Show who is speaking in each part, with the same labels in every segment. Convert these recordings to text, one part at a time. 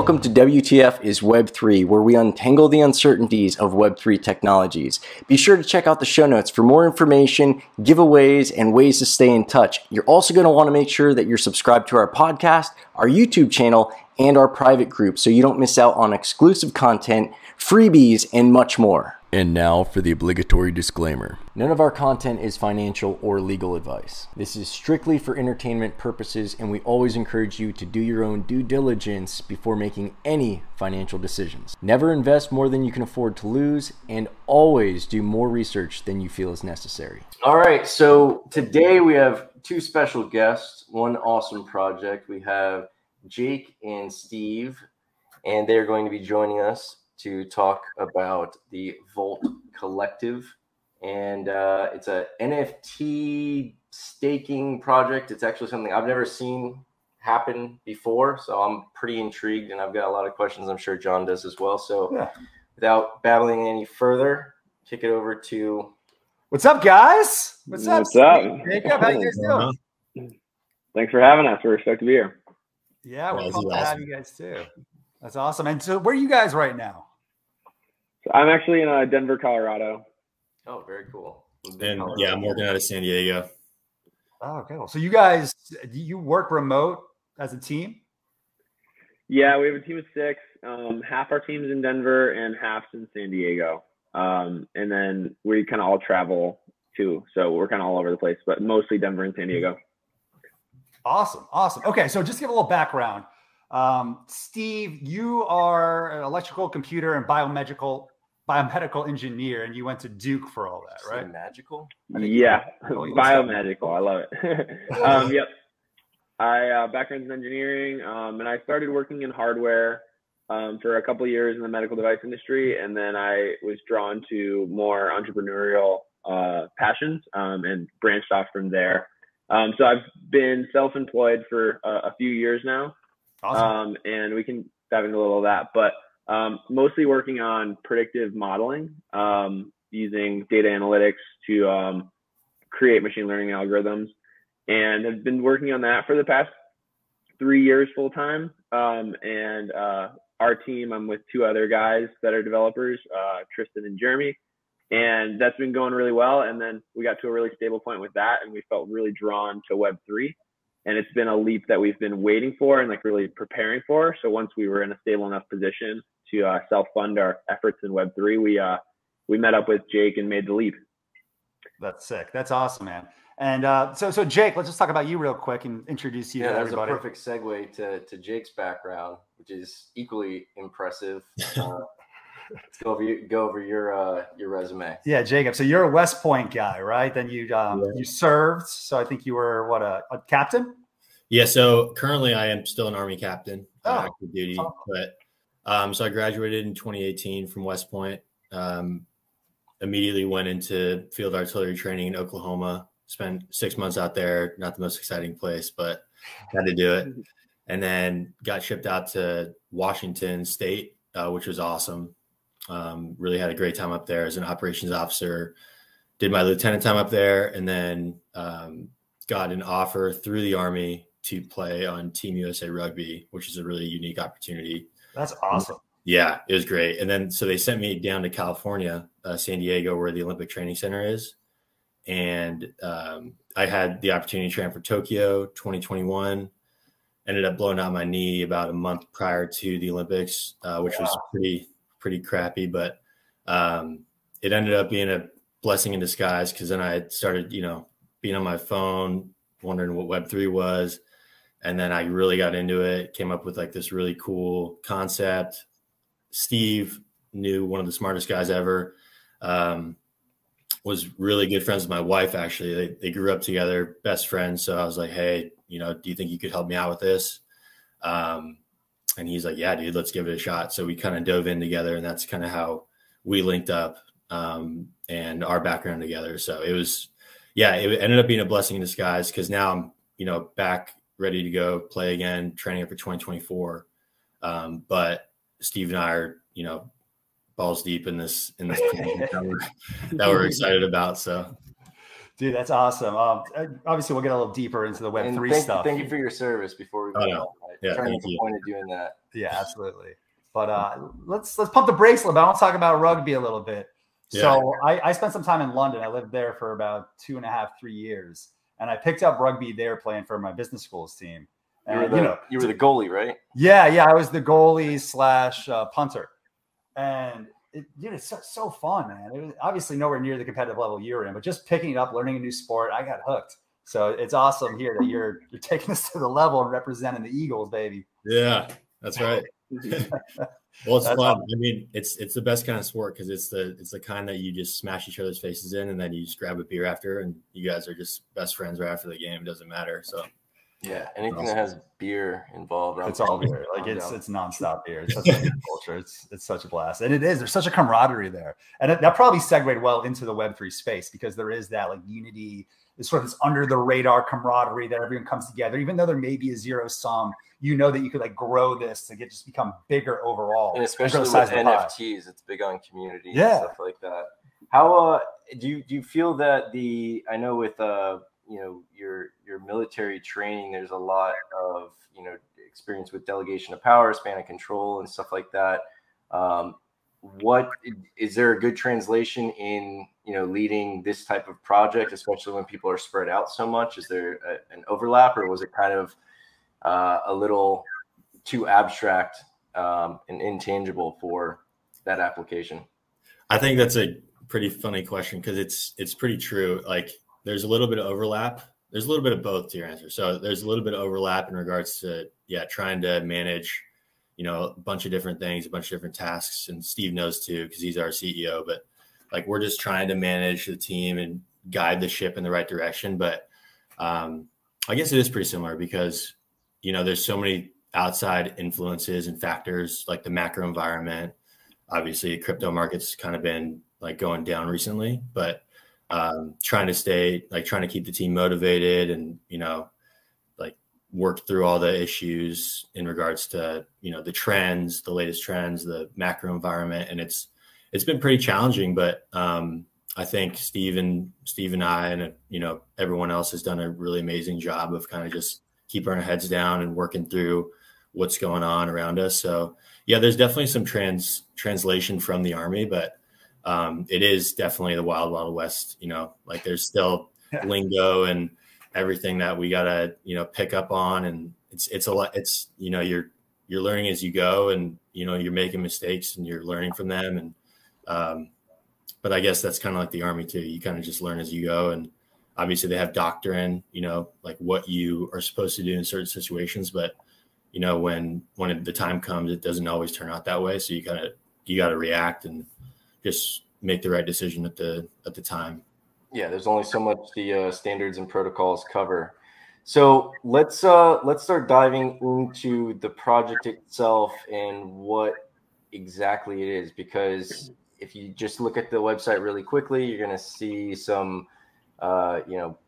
Speaker 1: Welcome to WTF is Web3, where we untangle the uncertainties of Web3 technologies. Be sure to check out the show notes for more information, giveaways, and ways to stay in touch. You're also going to want to make sure that you're subscribed to our podcast, our YouTube channel, and our private group so you don't miss out on exclusive content, freebies, and much more. And now for the obligatory disclaimer. None of our content is financial or legal advice. This is strictly for entertainment purposes, and we always encourage you to do your own due diligence before making any financial decisions. Never invest more than you can afford to lose, and always do more research than you feel is necessary. All right, so today we have two special guests, one awesome project. We have Jake and Steve, and they're going to be joining us to talk about the Vault Collective, and uh, it's a NFT staking project. It's actually something I've never seen happen before, so I'm pretty intrigued, and I've got a lot of questions. I'm sure John does as well. So, yeah. without babbling any further, kick it over to.
Speaker 2: What's up, guys? What's up?
Speaker 3: What's up?
Speaker 2: Jacob, how you guys doing?
Speaker 3: Thaned for having us. We're stoked to be here.
Speaker 2: Yeah, we're pumped to have you guys too. That's awesome. And so, where are you guys right now?
Speaker 3: So I'm actually in uh, Denver, Colorado.
Speaker 1: Oh, very cool.
Speaker 4: And yeah, I'm working out of San Diego.
Speaker 2: Oh, okay. Well, so you guys, you work remote as a team?
Speaker 3: Yeah, we have a team of six. Um, half our team's in Denver and half's in San Diego. Um, and then we kind of all travel too. So we're kind of all over the place, but mostly Denver and San Diego.
Speaker 2: Awesome. Awesome. Okay. So just give a little background. Um, Steve, you are an electrical, computer, and biomedical biomedical engineer, and you went to Duke for all that, right?
Speaker 1: Magical?
Speaker 3: Yeah, biomedical. I love it. um, yep. I uh, background in engineering, um, and I started working in hardware um, for a couple years in the medical device industry, and then I was drawn to more entrepreneurial uh, passions um, and branched off from there. Um, so I've been self-employed for a, a few years now, awesome. Um, and we can dive into a little of that, but um, mostly working on predictive modeling um, using data analytics to um, create machine learning algorithms, and have been working on that for the past three years full time. Um, and uh, our team, I'm with two other guys that are developers, uh, Tristan and Jeremy, and that's been going really well. And then we got to a really stable point with that, and we felt really drawn to Web three and it's been a leap that we've been waiting for and like really preparing for. So once we were in a stable enough position to uh, self fund our efforts in Web three, we uh, we met up with Jake and made the leap.
Speaker 2: That's sick. That's awesome, man. And uh, so, so Jake, let's just talk about you real quick and introduce you
Speaker 1: yeah,
Speaker 2: to
Speaker 1: that's a perfect segue to, to Jake's background, which is equally impressive. Uh, let's go over you, go over your uh, your resume.
Speaker 2: Yeah, Jacob. So you're a West Point guy, right? Then you um, yeah. you served. So I think you were what a, a, captain.
Speaker 4: Yeah. So currently, I am still an Army captain, oh, active duty. But um, so I graduated in 2018 from West Point. Um, immediately went into field artillery training in Oklahoma. Spent six months out there. Not the most exciting place, but had to do it. And then got shipped out to Washington State, uh, which was awesome. Um, really had a great time up there as an operations officer. Did my lieutenant time up there, and then um, got an offer through the Army to play on Team USA Rugby, which is a really unique opportunity.
Speaker 2: That's awesome.
Speaker 4: Yeah, it was great. And then so they sent me down to California, uh, San Diego, where the Olympic Training Center is, and um, I had the opportunity to train for Tokyo 2021. Ended up blowing out my knee about a month prior to the Olympics, uh, which wow. was pretty pretty crappy, but um, it ended up being a blessing in disguise because then I started, you know, being on my phone, wondering what Web3 was. And then I really got into it, came up with like this really cool concept. Steve knew one of the smartest guys ever. Um, was really good friends with my wife, actually. They, they grew up together, best friends. So I was like, hey, you know, do you think you could help me out with this? Um, and he's like, yeah, dude, let's give it a shot. So we kind of dove in together, and that's kind of how we linked up um, and our background together. So it was, yeah, it ended up being a blessing in disguise because now I'm, you know, back ready to go play again, training up for 2024. Um, but Steve and I are, you know, balls deep in this in this that we're that we're excited about. So
Speaker 2: Dude, that's awesome. Um, obviously, we'll get a little deeper into the Web and three
Speaker 1: thank,
Speaker 2: stuff.
Speaker 1: Thank you for your service. Before we
Speaker 4: go, oh, no. Yeah,
Speaker 1: trying to point of doing that.
Speaker 2: Yeah, absolutely. But uh, let's let's pump the brakes a little bit. I want to talk about rugby a little bit. Yeah. So I, I spent some time in London. I lived there for about two and a half, three years, and I picked up rugby there playing for my business schools team.
Speaker 1: And, you, were the, you know, you were the goalie, right?
Speaker 2: Yeah, yeah, I was the goalie slash uh, punter, and it, dude, it's so, so fun, man. It was obviously nowhere near the competitive level you're in, but just picking it up, learning a new sport, I got hooked. So it's awesome here that you're you're taking us to the level and representing the Eagles, baby.
Speaker 4: Yeah, that's right. well, it's that's fun. Awesome. I mean, it's it's the best kind of sport because it's the it's the kind that you just smash each other's faces in, and then you just grab a beer after, and you guys are just best friends right after the game. It doesn't matter. So
Speaker 1: yeah, anything that has beer involved,
Speaker 2: it's all beer. Like it's it's nonstop beer. It's such a culture. It's it's such a blast, and it is. There's such a camaraderie there, and it, that probably segued well into the Web three space because there is that like unity. It's sort of this under the radar camaraderie that everyone comes together, even though there may be a zero sum. You know that you could like grow this to get just become bigger overall,
Speaker 1: and especially with NFTs, it's big on community, yeah, stuff like that. How uh, do you do you feel that the I know with uh you know your your military training there's a lot of you know experience with delegation of power span of control and stuff like that um, what is there a good translation in you know leading this type of project especially when people are spread out so much is there a, an overlap or was it kind of uh, a little too abstract um, and intangible for that application
Speaker 4: i think that's a pretty funny question because it's it's pretty true like there's a little bit of overlap. There's a little bit of both to your answer. So there's a little bit of overlap in regards to yeah, trying to manage, you know, a bunch of different things, a bunch of different tasks. And Steve knows too because he's our CEO. But like we're just trying to manage the team and guide the ship in the right direction. But um, I guess it is pretty similar because you know there's so many outside influences and factors like the macro environment. Obviously, crypto markets kind of been like going down recently, but um, trying to stay like trying to keep the team motivated and you know like work through all the issues in regards to you know the trends the latest trends the macro environment and it's it's been pretty challenging but um, i think steve and steve and i and you know everyone else has done a really amazing job of kind of just keeping our heads down and working through what's going on around us so yeah there's definitely some trans translation from the army but um, it is definitely the wild, wild west. You know, like there's still lingo and everything that we gotta you know pick up on, and it's it's a lot. It's you know you're you're learning as you go, and you know you're making mistakes and you're learning from them. And um, but I guess that's kind of like the army too. You kind of just learn as you go, and obviously they have doctrine. You know, like what you are supposed to do in certain situations, but you know when when the time comes, it doesn't always turn out that way. So you kind of you got to react and just make the right decision at the at the time.
Speaker 1: Yeah, there's only so much the uh, standards and protocols cover. So let's uh, let's start diving into the project itself and what exactly it is. Because if you just look at the website really quickly, you're going to see some, uh, you know,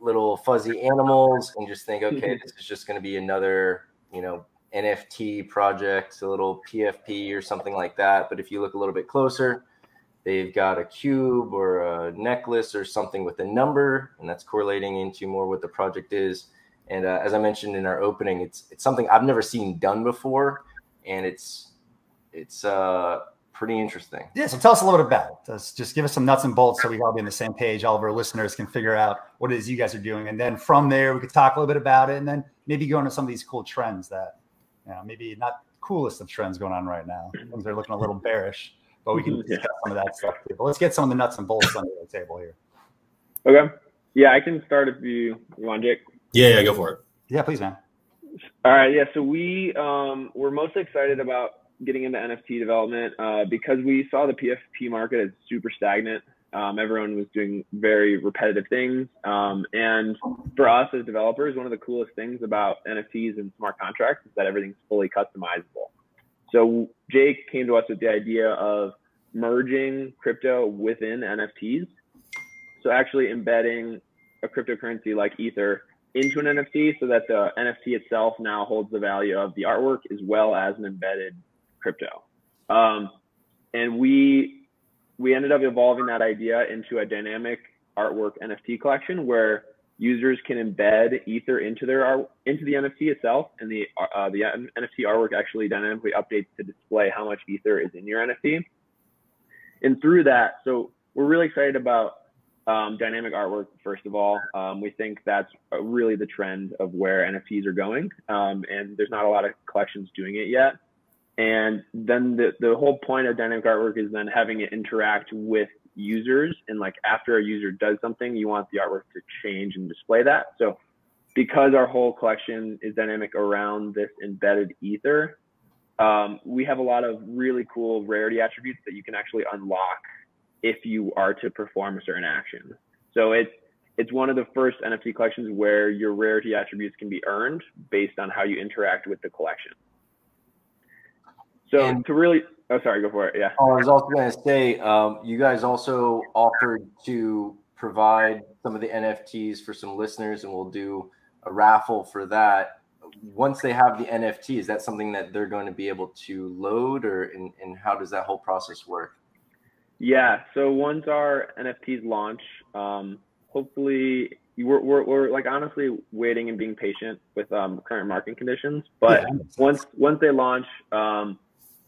Speaker 1: little fuzzy animals, and just think, okay, this is just going to be another, you know, NFT project, a little PFP or something like that. But if you look a little bit closer, they've got a cube or a necklace or something with a number, and that's correlating into more what the project is. And uh, as I mentioned in our opening, it's it's something I've never seen done before, and it's it's uh, pretty interesting.
Speaker 2: Yeah, so tell us a little bit about it. Just, give us some nuts and bolts so we all be on the same page. All of our listeners can figure out what it is you guys are doing, and then from there we could talk a little bit about it, and then maybe go into some of these cool trends that you know, maybe not coolest of trends going on right now. Things are looking a little bearish, but we can discuss yeah. some of that stuff too. But let's get some of the nuts and bolts under the table here.
Speaker 3: Okay. Yeah, I can start if you, you want, Jake.
Speaker 4: Yeah, yeah, go for it.
Speaker 2: Yeah, please, man.
Speaker 3: All right. Yeah. So we um, we're most excited about getting into NFT development uh, because we saw the PFP market as super stagnant. Um, everyone was doing very repetitive things. Um, and for us as developers, one of the coolest things about NFTs and smart contracts is that everything's fully customizable. So Jake came to us with the idea of merging crypto within NFTs. So actually embedding a cryptocurrency like Ether into an NFT so that the NFT itself now holds the value of the artwork as well as an embedded crypto. Um, and we we ended up evolving that idea into a dynamic artwork NFT collection where users can embed ether into their into the NFT itself, and the uh, the NFT artwork actually dynamically updates to display how much ether is in your NFT. And through that, so we're really excited about um, dynamic artwork. First of all, um, we think that's really the trend of where NFTs are going, um, and there's not a lot of collections doing it yet. And then the the whole point of dynamic artwork is then having it interact with users and like after a user does something you want the artwork to change and display that. So because our whole collection is dynamic around this embedded ether um, we have a lot of really cool rarity attributes that you can actually unlock if you are to perform a certain action. So it's it's one of the first nft collections where your rarity attributes can be earned based on how you interact with the collection. So and- to really Oh, sorry. Go for it. Yeah.
Speaker 1: Oh, I was also going to say, um, you guys also offered to provide some of the NFTs for some listeners, and we'll do a raffle for that. Once they have the NFT, is that something that they're going to be able to load, or and, and how does that whole process work?
Speaker 3: Yeah. So once our NFTs launch, um, hopefully we're, we're, we're, like honestly waiting and being patient with um, current market conditions. But yeah, once once they launch, um,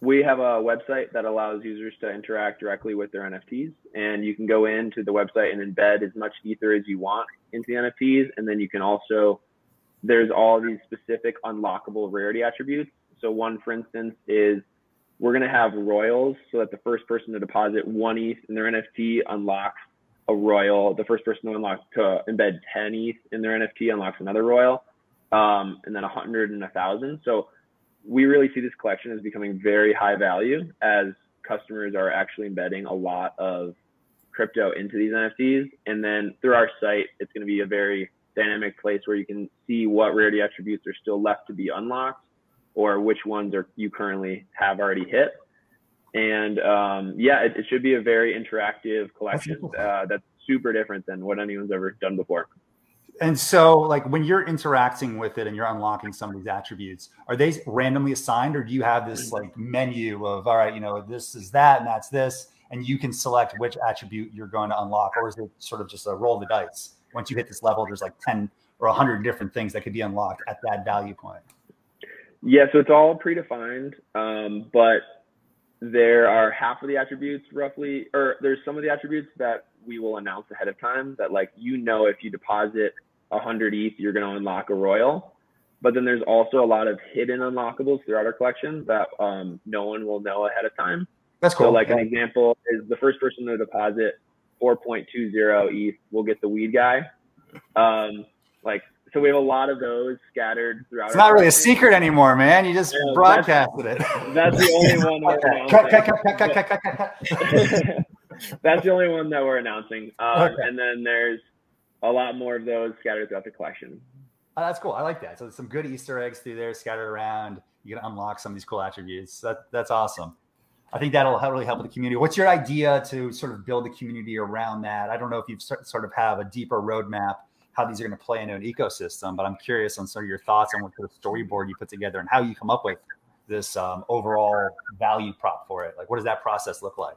Speaker 3: we have a website that allows users to interact directly with their NFTs. And you can go into the website and embed as much Ether as you want into the NFTs. And then you can also, there's all these specific unlockable rarity attributes. So, one, for instance, is we're going to have royals so that the first person to deposit one ETH in their NFT unlocks a royal. The first person to unlock to embed 10 ETH in their NFT unlocks another royal. Um, and then 100 and 1,000. So, we really see this collection as becoming very high value as customers are actually embedding a lot of crypto into these NFTs. And then through our site, it's going to be a very dynamic place where you can see what rarity attributes are still left to be unlocked or which ones are you currently have already hit. And um, yeah, it, it, should be a very interactive collection uh, that's super different than what anyone's ever done before
Speaker 2: and so like when you're interacting with it and you're unlocking some of these attributes are they randomly assigned or do you have this like menu of all right you know this is that and that's this and you can select which attribute you're going to unlock or is it sort of just a roll the dice? Once you hit this level there's like 10 or 100 different things that could be unlocked at that value point.
Speaker 3: Yeah so it's all predefined um, but there are half of the attributes roughly or there's some of the attributes that we will announce ahead of time that like you know if you deposit 100 ETH you're going to unlock a royal. But then there's also a lot of hidden unlockables throughout our collection that um, no one will know ahead of time.
Speaker 2: That's cool.
Speaker 3: So like an example is the first person to deposit 4.20 ETH will get the weed guy. Um, like so we have a lot of those scattered throughout.
Speaker 2: It's not really a secret anymore, man. You just yeah, broadcasted
Speaker 3: that's, it. That's the only one. That's the only one that we're announcing. Um, okay. And then there's a lot more of those scattered throughout the collection.
Speaker 2: Oh, that's cool. I like that. So some good Easter eggs through there scattered around. You can unlock some of these cool attributes. That that's awesome. I think that'll really help the community. What's your idea to sort of build the community around that? I don't know if you've sort of have a deeper roadmap how these are going to play into an ecosystem, but I'm curious on sort of your thoughts on what sort of storyboard you put together and how you come up with this um, overall value prop for it. Like, what does that process look like?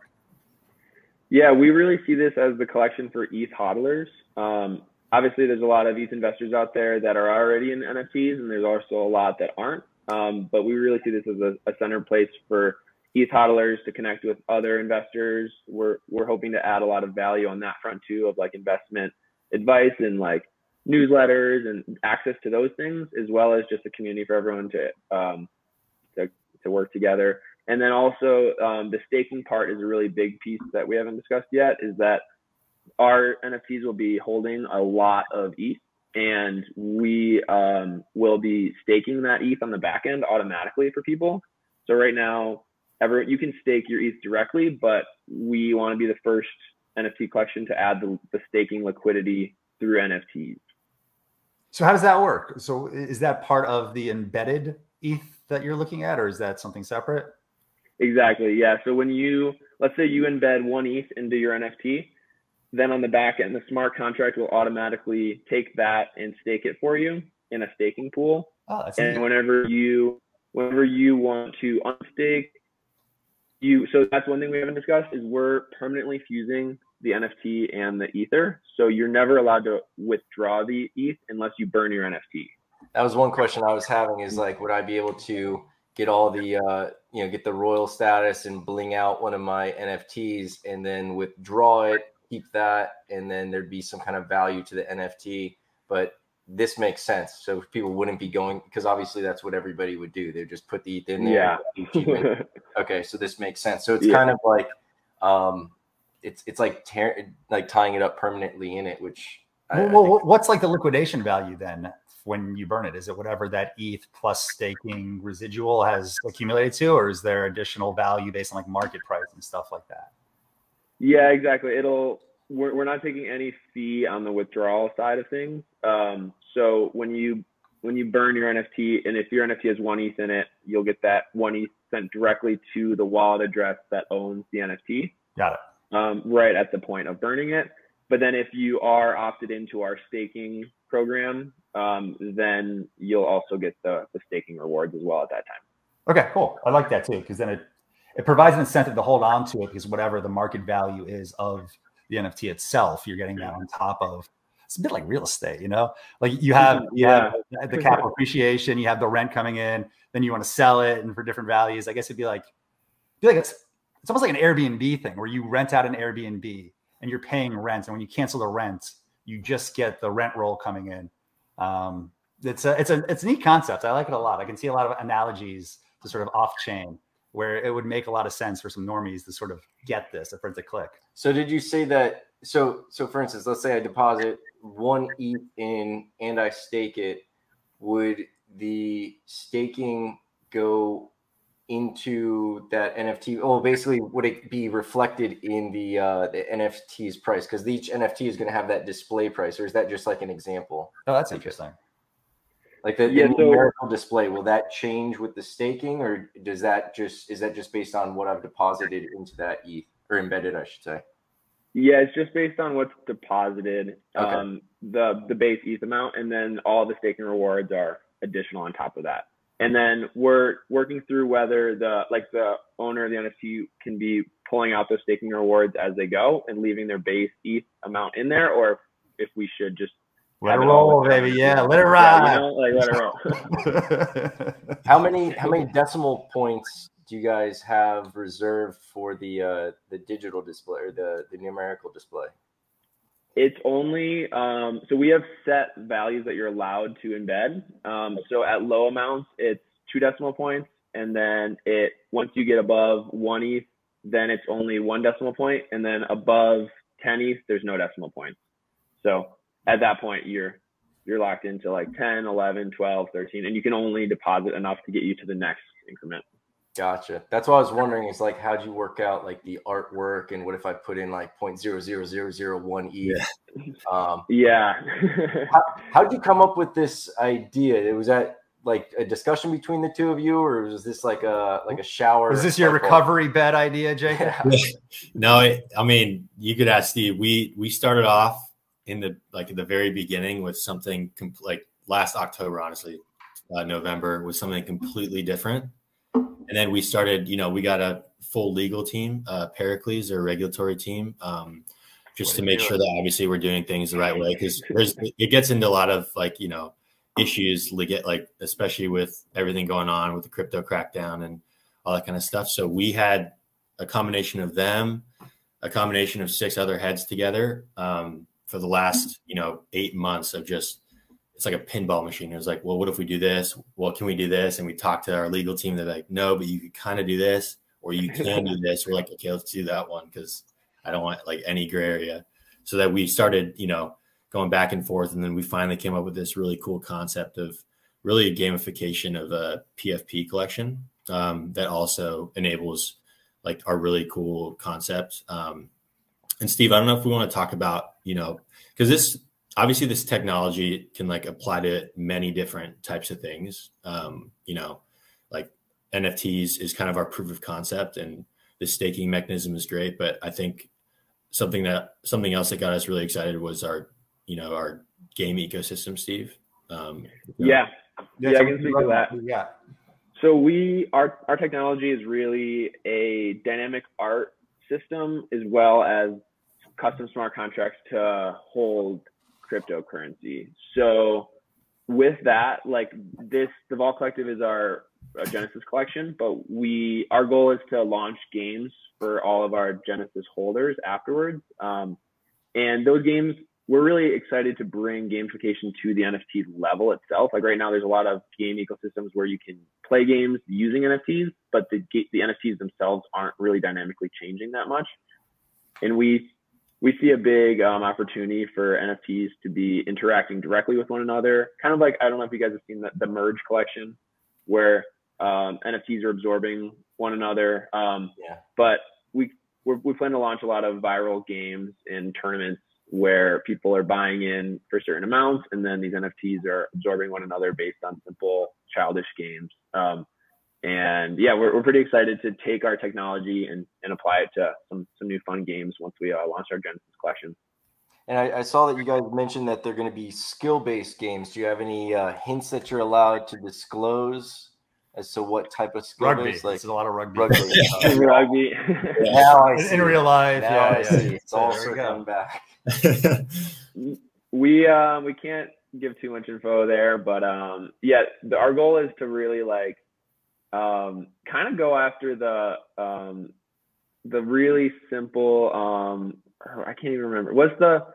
Speaker 3: Yeah, we really see this as the collection for ETH hodlers. Um, obviously, there's a lot of ETH investors out there that are already in NFTs, and there's also a lot that aren't. Um, but we really see this as a, a, center place for ETH hodlers to connect with other investors. We're we're hoping to add a lot of value on that front too, of like investment advice and like newsletters and access to those things, as well as just a community for everyone to um, to to work together. And then also um, the staking part is a really big piece that we haven't discussed yet. Is that our NFTs will be holding a lot of ETH, and we um, will be staking that ETH on the back end automatically for people. So right now, ever you can stake your ETH directly, but we want to be the first NFT collection to add the, the staking liquidity through NFTs.
Speaker 2: So how does that work? So is that part of the embedded ETH that you're looking at, or is that something separate?
Speaker 3: Exactly. Yeah. So when you let's say you embed one ETH into your NFT, then on the back end, the smart contract will automatically take that and stake it for you in a staking pool. Oh, and easy. whenever you whenever you want to unstake, you so that's one thing we haven't discussed is we're permanently fusing the NFT and the ether. So you're never allowed to withdraw the ETH unless you burn your NFT.
Speaker 1: That was one question I was having is like, would I be able to get all the, uh, you know, get the royal status and bling out one of my NFTs and then withdraw it, keep that, and then there'd be some kind of value to the NFT. But this makes sense. So people wouldn't be going because obviously that's what everybody would do. They just put the ETH in there.
Speaker 3: Yeah.
Speaker 1: okay, so this makes sense. So it's yeah. kind of like um it's it's like tear, like tying it up permanently in it, which
Speaker 2: well, I, well what's like the liquidation value then when you burn it? Is it whatever that ETH plus staking residual has accumulated to, or is there additional value based on like market price and stuff like that?
Speaker 3: Yeah, exactly. It'll we're, we're not taking any fee on the withdrawal side of things. Um, so when you when you burn your NFT, and if your NFT has one ETH in it, you'll get that one ETH sent directly to the wallet address that owns the NFT.
Speaker 2: Got it
Speaker 3: um, right at the point of burning it. But then if you are opted into our staking program, um, then you'll also get the, the staking rewards as well at that time.
Speaker 2: Okay, cool. I like that too because then it it provides an incentive to hold on to it because whatever the market value is of the NFT itself, you're getting that on top of. It's a bit like real estate, you know. Like you have,
Speaker 3: mm-hmm. you yeah.
Speaker 2: have the capital appreciation, you have the rent coming in, then you want to sell it and for different values. I guess it'd be like, be like it's it's almost like an Airbnb thing where you rent out an Airbnb and you're paying rent, and when you cancel the rent, you just get the rent roll coming in. Um, it's a it's a it's a neat concept. I like it a lot. I can see a lot of analogies to sort of off chain where it would make a lot of sense for some normies to sort of get this at first a click.
Speaker 1: So did you say that? So so for instance, let's say I deposit one ETH in and I stake it. Would the staking go into that NFT? Well, basically, would it be reflected in the uh, the NFT's price? Because each NFT is going to have that display price, or is that just like an example?
Speaker 2: Oh, that's interesting.
Speaker 1: Like the, yeah, the numerical so, display, will that change with the staking, or does that just is that just based on what I've deposited into that ETH or embedded, I should say?
Speaker 3: Yeah, it's just based on what's deposited, okay. um, the the base ETH amount, and then all the staking rewards are additional on top of that and then we're working through whether the like the owner of the NFT can be pulling out those staking rewards as they go and leaving their base ETH amount in there, or if we should just
Speaker 2: let it roll, baby. Yeah, let it ride. Yeah, you know, like let
Speaker 1: it roll. how many how many decimal points do you guys have reserved for the uh, the digital display or the the numerical display?
Speaker 3: It's only um, so we have set values that you're allowed to embed. Um, so at low amounts, it's two decimal points, and then it once you get above one ETH, then it's only one decimal point, and then above 10 ETH, there's no decimal points. So at that point, you're you're locked into like 10, 11, 12, 13, and you can only deposit enough to get you to the next increment.
Speaker 1: Gotcha. That's what I was wondering. Is like, how'd you work out like the artwork, and what if I put in like point zero zero zero zero one e?
Speaker 3: Yeah. Um, yeah.
Speaker 1: how, how'd you come up with this idea? It was that like a discussion between the two of you, or was this like a like a shower?
Speaker 2: Was this your recovery bed idea, Jake? Yeah.
Speaker 4: no, I mean you could ask Steve. We we started off in the like at the very beginning with something com- like last October, honestly, uh, November was something completely different and then we started you know we got a full legal team uh pericles or regulatory team um just to make sure that obviously we're doing things the right way because there's it gets into a lot of like you know issues get like especially with everything going on with the crypto crackdown and all that kind of stuff. So we had a combination of them a combination of six other heads together um, for the last you know eight months of just it's like a pinball machine. It was like, well, what if we do this? Well, can we do this? And we talked to our legal team. They're like, no, but you can kind of do this, or you can do this. We're like, okay, let's do that one because I don't want like any gray area. So that we started, you know, going back and forth, and then we finally came up with this really cool concept of really a gamification of a PFP collection um, that also enables like our really cool concept. Um, and Steve, I don't know if we want to talk about, you know, because this obviously this technology can like apply to many different types of things. Um, you know, like NFTs is kind of our proof of concept, and the staking mechanism is great. But I think something that something else that got us really excited was our, you know, our game ecosystem, Steve. Um,
Speaker 3: yeah, yeah, yeah I can speak to that.
Speaker 2: Yeah.
Speaker 3: So we our our technology is really a dynamic art system as well as custom smart contracts to hold cryptocurrency. So with that, like this, the Vault Collective is our, Genesis collection, but we our goal is to launch games for all of our Genesis holders afterwards. Um, and those games, we're really excited to bring gamification to the NFT level itself. Like right now, there's a lot of game ecosystems where you can play games using NFTs, but the the NFTs themselves aren't really dynamically changing that much. And we we see a big um, opportunity for NFTs to be interacting directly with one another. Kind of like I don't know if you guys have seen the, the Merge collection, where um, NFTs are absorbing one another. Um,
Speaker 1: Yeah.
Speaker 3: But we we're, we plan to launch a lot of viral games and tournaments where people are buying in for certain amounts, and then these NFTs are absorbing one another based on simple childish games. Um, and yeah, we're, we're pretty excited to take our technology and, and apply it to some, some new fun games once we uh, launch our Genesis collection.
Speaker 1: And I, I saw that you guys mentioned that they're going to be skill-based games. Do you have any uh, hints that you're allowed to disclose as to what type of skill
Speaker 2: Rugby.
Speaker 1: based? Like
Speaker 2: This is a lot of rugby.
Speaker 1: rugby.
Speaker 3: Rugby.
Speaker 1: now I see.
Speaker 2: in real life,
Speaker 1: Now
Speaker 2: yeah,
Speaker 1: I
Speaker 2: yeah.
Speaker 1: see. It's all
Speaker 2: There we go.
Speaker 1: circling back.
Speaker 3: we um we can't give too much info there, but um yeah, the, our goal is to really like um kind of go after the um the really simple um oh, I can't even remember what's the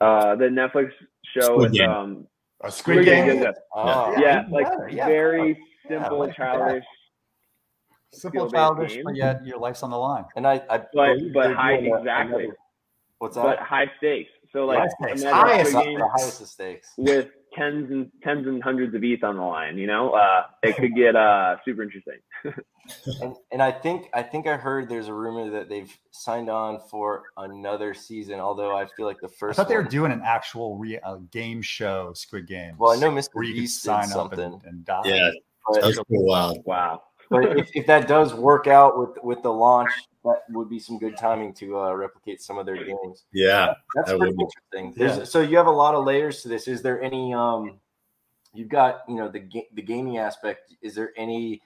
Speaker 3: uh the Netflix show
Speaker 4: Squid
Speaker 3: with
Speaker 4: Game.
Speaker 3: um
Speaker 2: A Squid Game.
Speaker 3: yeah,
Speaker 1: Oh,
Speaker 3: yeah,
Speaker 2: even
Speaker 3: like
Speaker 2: yeah.
Speaker 3: very
Speaker 2: Yeah,
Speaker 3: simple
Speaker 2: like
Speaker 3: childish
Speaker 2: Simple, childish,
Speaker 3: game.
Speaker 2: but yet your life's on the line.
Speaker 1: And I, I
Speaker 3: but but high exactly
Speaker 1: another- What's
Speaker 3: but
Speaker 1: that?
Speaker 3: high stakes so like
Speaker 2: High stakes.
Speaker 3: imagine
Speaker 2: Highest-
Speaker 3: Squid
Speaker 1: the highest of stakes.
Speaker 3: with tens and tens and hundreds of ETH on the line. You know, uh, it could get uh, super interesting.
Speaker 1: And, and I think I think I heard there's a rumor that they've signed on for another season. Although I feel like the first
Speaker 2: I
Speaker 1: first.
Speaker 2: thought they were doing an actual re- uh, game show, Squid Game.
Speaker 1: Well, I know Mr.
Speaker 2: where you
Speaker 1: Beast did
Speaker 2: sign up
Speaker 1: something.
Speaker 2: and, and die.
Speaker 4: yeah,
Speaker 1: but-
Speaker 4: that was pretty wild.
Speaker 3: Wow.
Speaker 1: But if, if that does work out with with the launch, that would be some good timing to uh, replicate some of their games.
Speaker 4: Yeah,
Speaker 1: That's
Speaker 4: That
Speaker 1: pretty
Speaker 4: would be-
Speaker 1: interesting. There's, So you have a lot of layers to this. Is there any? Um, you've got you know the ga- the gaming aspect. Is there any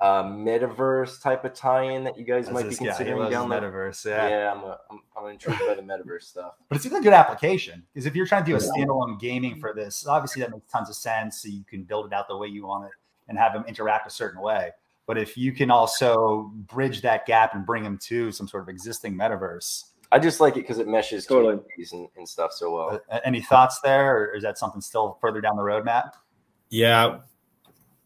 Speaker 1: uh, metaverse type of tie-in that you guys
Speaker 2: That's
Speaker 1: might be
Speaker 2: this guy.
Speaker 1: Considering
Speaker 2: loves
Speaker 1: down the
Speaker 2: metaverse.
Speaker 1: Yeah,
Speaker 2: Yeah.
Speaker 1: I'm, a, I'm I'm intrigued by the metaverse stuff.
Speaker 2: But it's even a good application because if you're trying to do a standalone gaming for this, obviously that makes tons of sense. So you can build it out the way you want it and have them interact a certain way. But if you can also bridge that gap and bring them to some sort of existing metaverse,
Speaker 1: I just like it because it meshes
Speaker 3: Totally.
Speaker 1: and, and stuff so well.
Speaker 2: uh, any thoughts there, or is that something still further down the road, Matt?
Speaker 4: yeah.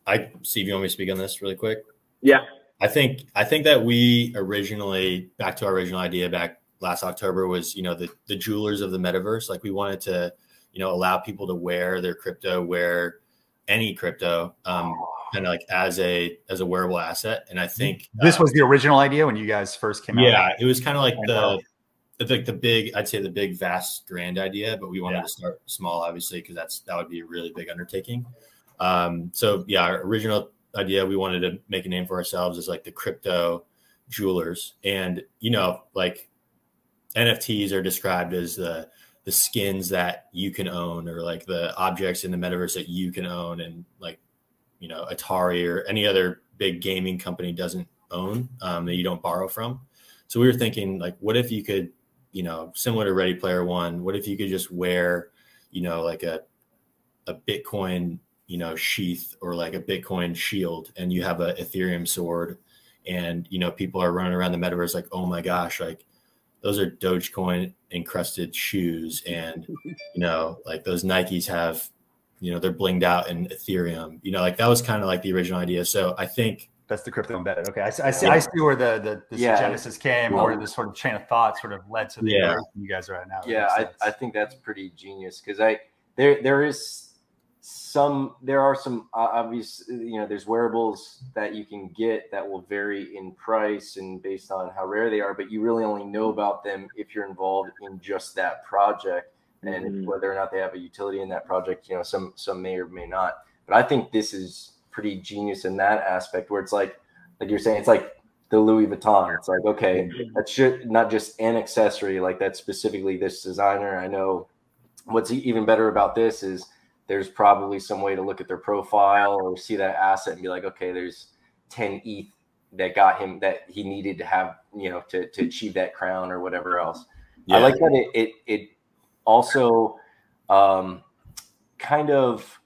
Speaker 4: I Steve, you want me to speak on this really quick?
Speaker 3: Yeah.
Speaker 4: I think I think that we originally back to our original idea back last October was you know the the jewelers of the metaverse. Like we wanted to you know allow people to wear their crypto, wear any crypto, um, kind of like as a as a wearable asset. And I think
Speaker 2: This
Speaker 4: uh,
Speaker 2: was the original idea when you guys first came out.
Speaker 4: yeah, it was kind of like the the like the big I'd say the big vast grand idea, but we wanted
Speaker 2: Yeah.
Speaker 4: to start small, obviously, because that's that would be a really big undertaking. Um, so yeah, our original idea we wanted to make a name for ourselves as like the crypto jewelers, and you know, like NFTs are described as the the skins that you can own or like the objects in the metaverse that you can own and like you know atari or any other big gaming company doesn't own um, that you don't borrow from. So we were thinking like what if you could you know similar to ready player one what if you could just wear you know like a a bitcoin you know sheath or like a bitcoin shield and you have a ethereum sword and you know people are running around the metaverse like oh my gosh like those are dogecoin encrusted shoes and you know like those nikes have you know they're blinged out in ethereum you know like that was kind of like the original idea so i think
Speaker 2: That's the crypto embedded. Okay, I, see- I see. I see where the the this
Speaker 1: Yeah.
Speaker 2: genesis came, or where this sort of chain of thought sort of led to the
Speaker 4: Yeah.
Speaker 2: you guys are at now. That
Speaker 1: yeah, I. I think that's pretty genius because I there there is some there are some uh, obvious you know there's wearables that you can get that will vary in price and based on how rare they are, but you really only know about them if you're involved in just that project and
Speaker 3: Mhm.
Speaker 1: whether or not they have a utility in that project. You know, some some may or may not. But I think this is pretty genius in that aspect where it's like like you're saying it's like the Louis Vuitton. It's like okay, that should not just an accessory like that's specifically this designer i know what's even better about this is there's probably some way to look at their profile or see that asset and be like okay there's 10 eth that got him that he needed to have you know to, to achieve that crown or whatever else Yeah. I like that it it, it also um, kind of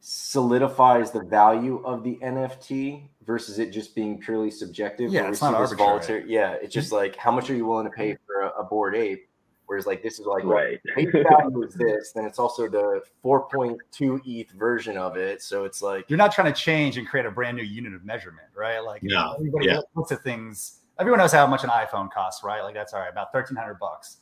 Speaker 1: solidifies the value of the NFT versus it just being purely subjective.
Speaker 2: Yeah, it's not arbitrary.
Speaker 1: Yeah, it's just like how much are you willing to pay for a, a Bored Ape? Whereas like this is like
Speaker 3: right.
Speaker 1: well, value is this, then it's also the 4.2 ETH version of it. So it's like
Speaker 2: you're not trying to change and create a brand new unit of measurement, right? Like
Speaker 4: no.
Speaker 2: everybody
Speaker 4: yeah.
Speaker 2: looks at things. Everyone knows how much an iPhone costs, right? Like that's all right, about 1300 bucks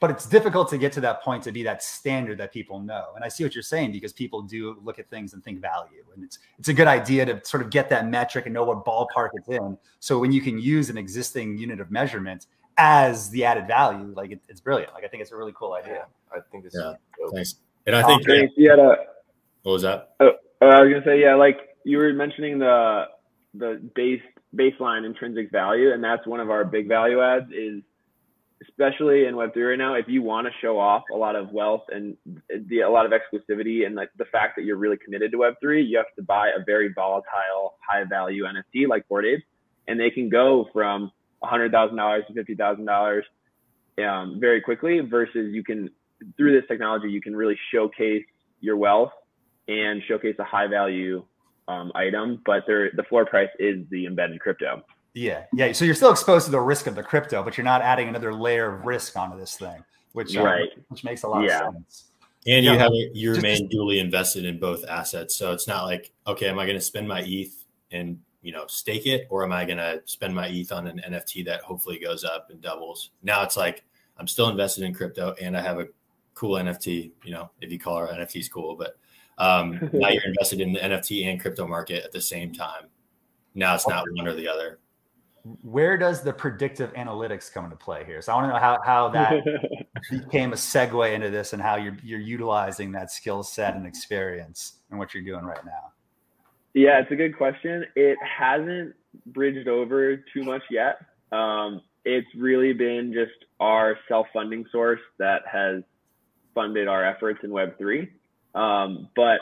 Speaker 2: but it's difficult to get to that point to be that standard that people know. And I see what you're saying because people do look at things and think value, and it's it's a good idea to sort of get that metric and know what ballpark it's in. So when you can use an existing unit of measurement as the added value, like it, it's brilliant. Like I think it's a really cool idea.
Speaker 1: I think it's
Speaker 4: yeah. Thanks. And I think
Speaker 3: um, you had a
Speaker 4: what was that?
Speaker 3: Uh, I was gonna say yeah, like you were mentioning the the base baseline intrinsic value, and that's one of our big value adds is especially in Web3 right now, if you want to show off a lot of wealth and the, a lot of exclusivity and like the fact that you're really committed to Web3, you have to buy a very volatile, high value NFT like Bored Apes, and they can go from $100,000 to $50,000 um, very quickly versus you can, through this technology, you can really showcase your wealth and showcase a high value um, item, but the floor price is the embedded crypto.
Speaker 2: Yeah, yeah. So you're still exposed to the risk of the crypto, but you're not adding another layer of risk onto this thing, which um,
Speaker 3: right.
Speaker 2: which makes a lot yeah. of sense.
Speaker 4: And you yeah. have you remain duly invested in both assets, so it's not like okay, am I going to spend my ETH and you know stake it, or am I going to spend my ETH on an NFT that hopefully goes up and doubles? Now it's like I'm still invested in crypto, and I have a cool NFT. You know, if you call our NFTs cool, but um, now you're invested in the NFT and crypto market at the same time. Now it's not one or the other
Speaker 2: where does the predictive analytics come into play here? So I want to know how, how that became a segue into this and how you're, you're utilizing that skill set and experience and what you're doing right now.
Speaker 3: Yeah, it's a good question. It hasn't bridged over too much yet. Um, it's really been just our self-funding source that has funded our efforts in Web3. Um, but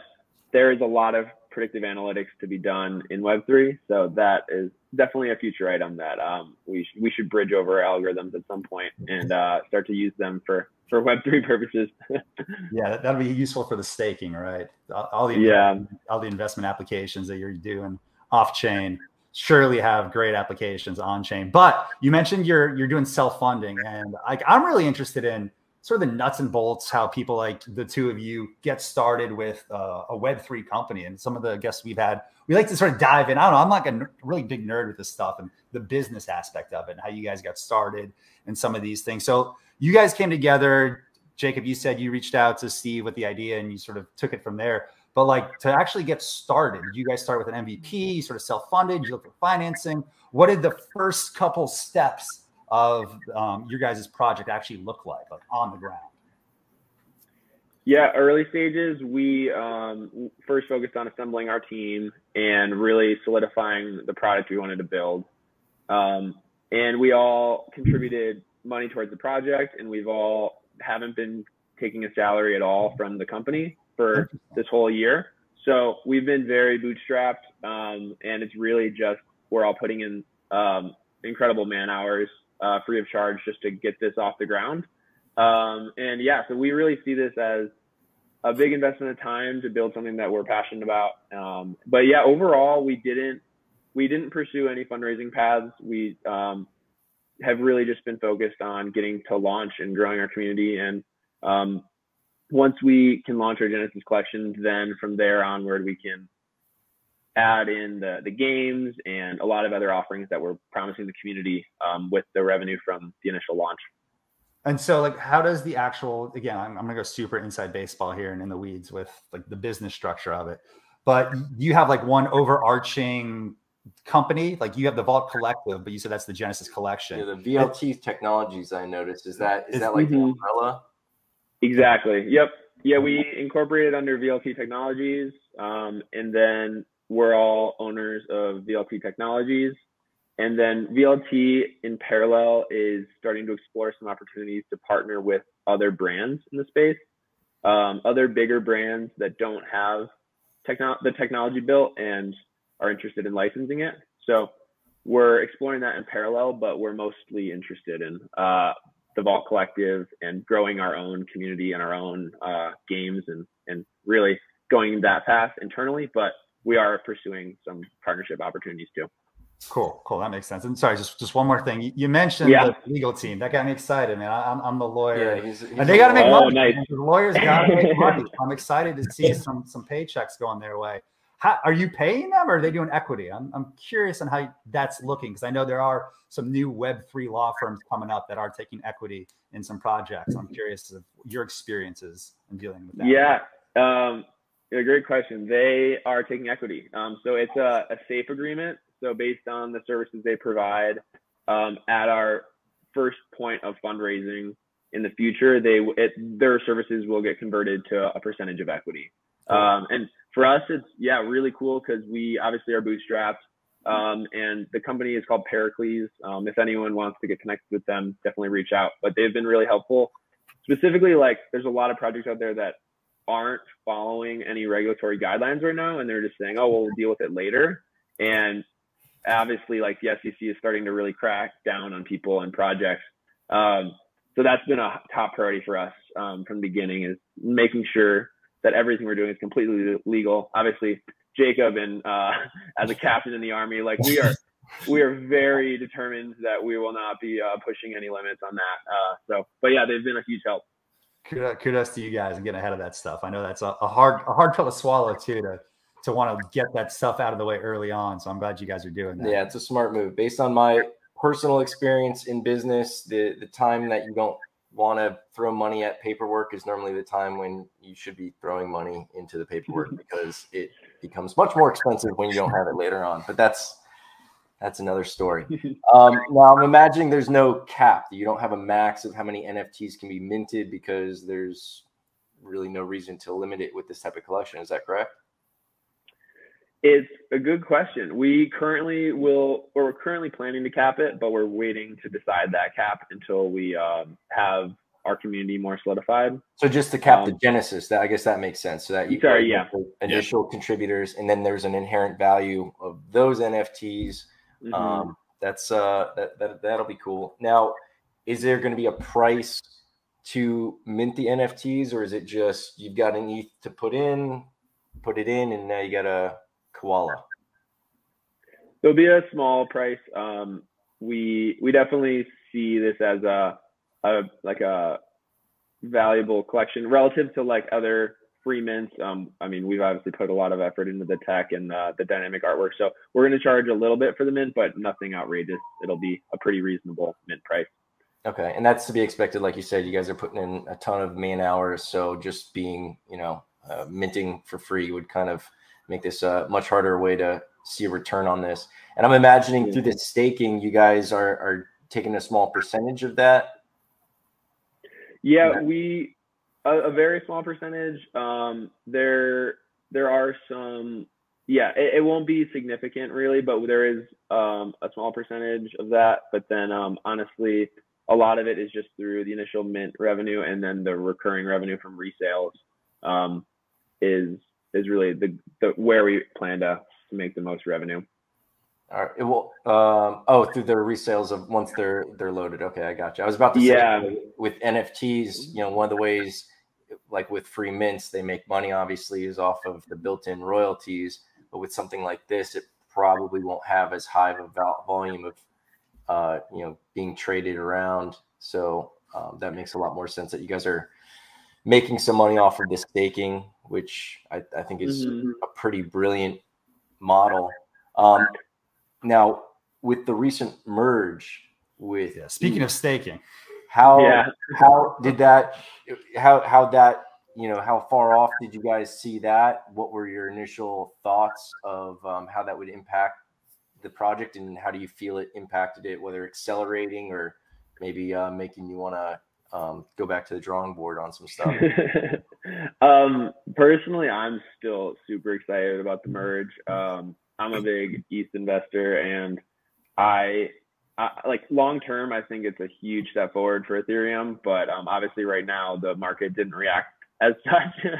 Speaker 3: there is a lot of predictive analytics to be done in Web3. So that is definitely a future item that um, we sh- we should bridge over algorithms at some point and uh, start to use them for for Web3 purposes.
Speaker 2: yeah, that'll be useful for the staking, right? All, all the
Speaker 3: yeah
Speaker 2: all the investment applications that you're doing off chain surely have great applications on chain. But you mentioned you're you're doing self funding, and I, I'm really interested in sort of the nuts and bolts how people like the two of you get started with uh, a web3 company and some of the guests we've had we like to sort of dive in. I don't know i'm like a really big nerd with this stuff and the business aspect of it and how you guys got started and some of these things. So you guys came together. Jacob you said you reached out to steve with the idea and you sort of took it from there. But like to actually get started did you guys start with an mvp you sort of self-funded you looked for financing. What did the first couple steps of um, your guys' project actually look like, like on the ground?
Speaker 3: Yeah, early stages, we um, first focused on assembling our team and really solidifying the product we wanted to build. Um, and we all contributed money towards the project, and we've all haven't been taking a salary at all from the company for this whole year. So we've been very bootstrapped, um, and it's really just we're all putting in um, incredible man hours uh, free of charge just to get this off the ground. Um, and yeah, so we really see this as a big investment of time to build something that we're passionate about. Um, but yeah, overall, we didn't we didn't pursue any fundraising paths. We um, have really just been focused on getting to launch and growing our community. And um, once we can launch our Genesis collections, then from there onward, we can add in the, the games and a lot of other offerings that we're promising the community um, with the revenue from the initial launch.
Speaker 2: And so, like, how does the actual again? I'm, I'm gonna go super inside baseball here and in the weeds with like the business structure of it. But you have like one overarching company, like you have the Vault Collective, but you said that's the Genesis Collection.
Speaker 1: Yeah, the VLT it, Technologies. I noticed is that is that like mm-hmm. umbrella?
Speaker 3: Exactly. Yep. Yeah, we incorporated under VLT Technologies, um, and then we're all owners of VLT Technologies. And then VLT in parallel is starting to explore some opportunities to partner with other brands in the space, um, other bigger brands that don't have techno- the technology built and are interested in licensing it. So we're exploring that in parallel, but we're mostly interested in uh, the Vault Collective and growing our own community and our own uh, games and and really going that path internally. But we are pursuing some partnership opportunities too.
Speaker 2: Cool, cool. That makes sense. And sorry, just just one more thing. You mentioned yeah. the legal team. That got me excited, man. I, am I'm the lawyer, yeah, he's, he's and they got to make oh, money. Nice. The lawyers got to make money. I'm excited to see some some paychecks going their way. How, are you paying them, or are they doing equity? I'm I'm curious on how that's looking because I know there are some new Web three law firms coming up that are taking equity in some projects. I'm curious of your experiences in dealing with that.
Speaker 3: Yeah. Um, a great question. They are taking equity. Um, so it's a, a safe agreement so based on the services they provide um, at our first point of fundraising in the future, they it, their services will get converted to a percentage of equity. Um, and for us, it's yeah really cool because we obviously are bootstrapped. Um, and the company is called Pericles. Um, if anyone wants to get connected with them, definitely reach out. But they've been really helpful. Specifically, like there's a lot of projects out there that aren't following any regulatory guidelines right now, and they're just saying, "Oh, well, we'll deal with it later." And obviously like the SEC is starting to really crack down on people and projects. Um, so that's been a top priority for us um, from the beginning is making sure that everything we're doing is completely legal. Obviously, Jacob and uh, as a captain in the army, like we are, we are very determined that we will not be uh, pushing any limits on that. Uh, so, but yeah, they've been a huge help.
Speaker 2: Kudos to you guys and getting ahead of that stuff. I know that's a, a hard, a hard pill to swallow too to to want to get that stuff out of the way early on. So I'm glad you guys are doing that.
Speaker 1: Yeah, it's a smart move. Based on my personal experience in business, the the time that you don't want to throw money at paperwork is normally the time when you should be throwing money into the paperwork because it becomes much more expensive when you don't have it later on. But that's that's another story. Um, now I'm imagining there's no cap. You don't have a max of how many NFTs can be minted because there's really no reason to limit it with this type of collection. Is that correct?
Speaker 3: It's a good question. We currently will, or we're currently planning to cap it, but we're waiting to decide that cap until we um, have our community more solidified.
Speaker 1: So just to cap um, the genesis, that I guess that makes sense. So that you
Speaker 3: sorry, yeah,
Speaker 1: initial yeah. contributors, and then there's an inherent value of those NFTs. Mm-hmm. Um, that's uh, that, that that'll be cool. Now, is there going to be a price to mint the NFTs, or is it just you've got an ETH to put in, put it in, and now you got a koala?
Speaker 3: There'll be a small price. Um, we we definitely see this as a, a like a valuable collection relative to like other free mints. Um, I mean, we've obviously put a lot of effort into the tech and uh, the dynamic artwork, so we're going to charge a little bit for the mint, but nothing outrageous. It'll be a pretty reasonable mint price.
Speaker 1: Okay, and that's to be expected. Like you said, you guys are putting in a ton of man hours, so just being, you know, uh, minting for free would kind of make this a much harder way to see a return on this. And I'm imagining through this staking, you guys are are taking a small percentage of that.
Speaker 3: Yeah, we a, a very small percentage. Um, there there are some. Yeah, it, it, won't be significant really, but there is um, a small percentage of that. But then, um, honestly, a lot of it is just through the initial mint revenue, and then the recurring revenue from resales um, is is really the, the where we plan to, to make the most revenue.
Speaker 1: All right. It will. Um, oh, through the resales of once they're they're loaded. Okay, I got you. I was about to say
Speaker 3: yeah.
Speaker 1: with NFTs, you know, one of the ways, like with free mints, they make money. Obviously, is off of the built-in royalties. But with something like this, it probably won't have as high of a volume of, uh, you know, being traded around. So um, that makes a lot more sense that you guys are making some money off of the staking, which I, I think is mm-hmm. a pretty brilliant model. Um, now, with the recent merge with
Speaker 2: yeah, speaking of staking,
Speaker 1: how yeah. how did that how how that you know how far off did you guys see that? What were your initial thoughts of um, how that would impact the project, and how do you feel it impacted it? Whether accelerating or maybe uh, making you want to um, go back to the drawing board on some stuff?
Speaker 3: um, personally, I'm still super excited about the merge. Um, I'm a big ETH investor, and I, Like long term. I think it's a huge step forward for Ethereum, but um, obviously, right now the market didn't react as such.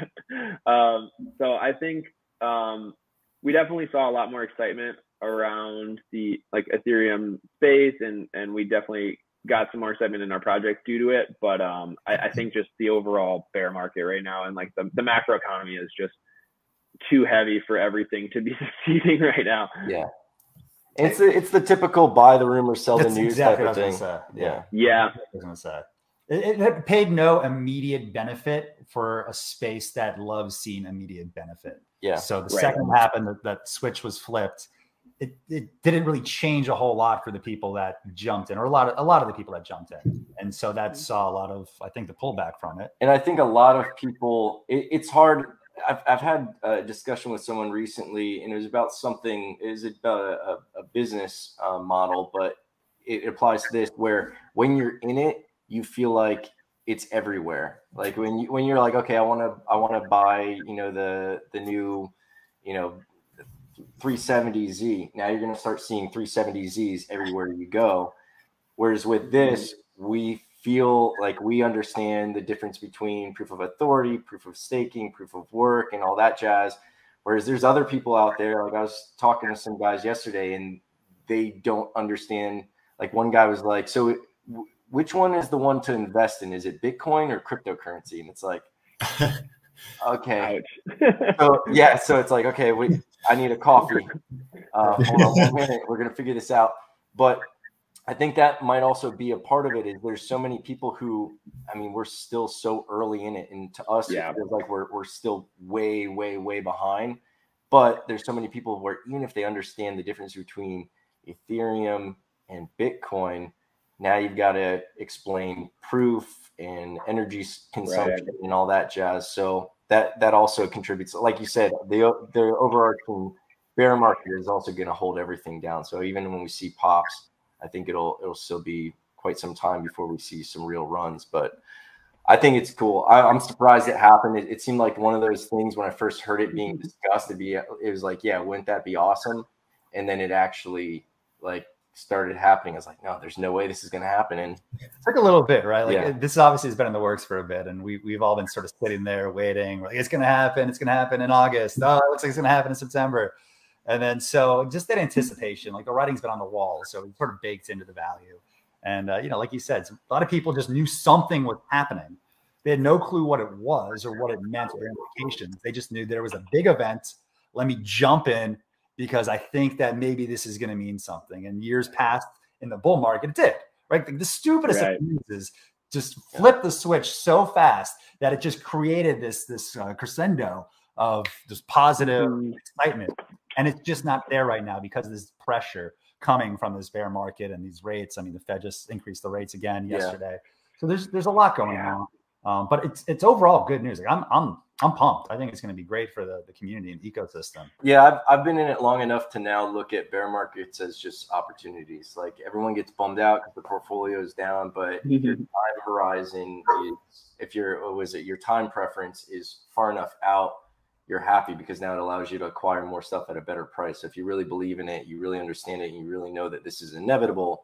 Speaker 3: Um, so I think um, we definitely saw a lot more excitement around the like Ethereum space, and and we definitely got some more excitement in our project due to it. But um, I, I think just the overall bear market right now and like the, the macro economy is just too heavy for everything to be succeeding right now.
Speaker 1: Yeah. It's the, it's the typical buy the rumor, sell the news
Speaker 2: exactly
Speaker 1: type of
Speaker 2: I
Speaker 1: thing.
Speaker 2: was gonna say.
Speaker 1: Yeah.
Speaker 3: Yeah.
Speaker 2: I was gonna say. It, it paid no immediate benefit for a space that loves seeing immediate benefit.
Speaker 1: Yeah.
Speaker 2: So the
Speaker 3: Right.
Speaker 2: second it happened that that switch was flipped, it, it didn't really change a whole lot for the people that jumped in, or a lot of a lot of the people that jumped in, and so that mm-hmm. saw a lot of I think the pullback from it.
Speaker 1: and I think a lot of people, it, it's hard. I've, I've had a discussion with someone recently, and it was about something. Is it about a, a, a business uh, model, but it applies to this where when you're in it, you feel like it's everywhere. Like when you when you're like, okay, I want to I want to buy, you know, the the new, you know, 370Z. Now you're going to start seeing 370Zs everywhere you go. Whereas with this, we feel like we understand the difference between proof of authority, proof of staking, proof of work, and all that jazz. Whereas there's other people out there, like I was talking to some guys yesterday, and they don't understand. Like one guy was like, "So, w- which one is the one to invest in? Is it Bitcoin or cryptocurrency?" And it's like, okay, so yeah, so it's like, okay, wait, I need a coffee. Uh, hold on one minute, we're gonna figure this out. But I think that might also be a part of it. Is there's so many people who, I mean, we're still so early in it, and to us,
Speaker 3: Yeah.
Speaker 1: it feels like we're we're still way, way, way behind. But there's so many people where even if they understand the difference between Ethereum and Bitcoin, now you've got to explain proof and energy consumption and all that jazz. So that that also contributes. Like you said, the the overarching bear market is also going to hold everything down. So even when we see pops, I think it'll it'll still be quite some time before we see some real runs. But I think it's cool. I, I'm surprised it happened. It, it seemed like one of those things when I first heard it being mm-hmm. discussed. It'd be it was like, yeah, wouldn't that be awesome? And then it actually like started happening. I was like, no, there's no way this is going to happen. And
Speaker 2: It took a little bit, right? Like
Speaker 1: Yeah.
Speaker 2: this obviously has been in the works for a bit, and we we've all been sort of sitting there waiting. Like it's going to happen. It's going to happen in August. Oh, it looks like it's going to happen in September. And then so just that anticipation, like the writing's been on the wall, so it sort of baked into the value. And uh, you know, like you said, a lot of people just knew something was happening. They had no clue what it was or what it meant or implications. They just knew there was a big event. Let me jump in because I think that maybe this is going to mean something. And years passed in the bull market, it did. Right, the, the stupidest
Speaker 3: Right.
Speaker 2: is just flip the switch so fast that it just created this this uh, crescendo of just positive
Speaker 3: Mhm.
Speaker 2: excitement, and it's just not there right now because of this pressure coming from this bear market and these rates. I mean, the Fed just increased the rates again
Speaker 1: Yeah.
Speaker 2: yesterday, so there's there's a lot going
Speaker 3: Yeah.
Speaker 2: on. Um, but it's it's overall good news. Like I'm I'm I'm pumped. I think it's going to be great for the the community and ecosystem.
Speaker 1: Yeah, I've, I've been in it long enough to now look at bear markets as just opportunities. Like everyone gets bummed out because the portfolio is down, but if your time horizon is, if your what was it, your time preference is far enough out, you're happy because now it allows you to acquire more stuff at a better price. So if you really believe in it, you really understand it, and you really know that this is inevitable,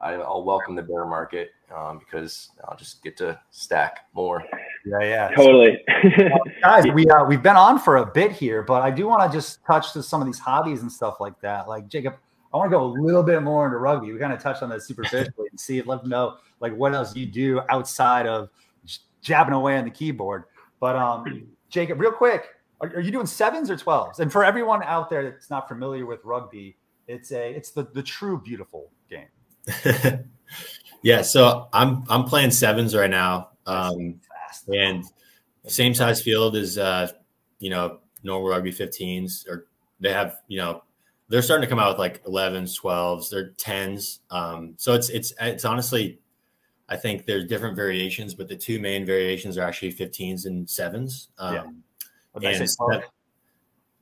Speaker 1: I, I'll welcome the bear market um, because I'll just get to stack more.
Speaker 2: Yeah, yeah.
Speaker 3: Totally.
Speaker 2: guys we uh, we've been on for a bit here but i do want to just touch to some of these hobbies and stuff like that like jacob i want to go a little bit more into rugby we kind of touched on that superficially and see let them know like what else you do outside of jabbing away on the keyboard but um jacob real quick are, are you doing sevens or 12s and for everyone out there that's not familiar with rugby it's a it's the the true beautiful game
Speaker 4: yeah, so I'm I'm playing sevens right now. Um,
Speaker 2: fast
Speaker 4: and same size field as uh, you know normal rugby 15s, or they have you know they're starting to come out with like 11s, 12s, they're 10s. Um, so it's it's it's honestly, I think there's different variations, but the two main variations are actually 15s and sevens. Um,
Speaker 2: Yeah. What did I say,
Speaker 4: and
Speaker 2: 12?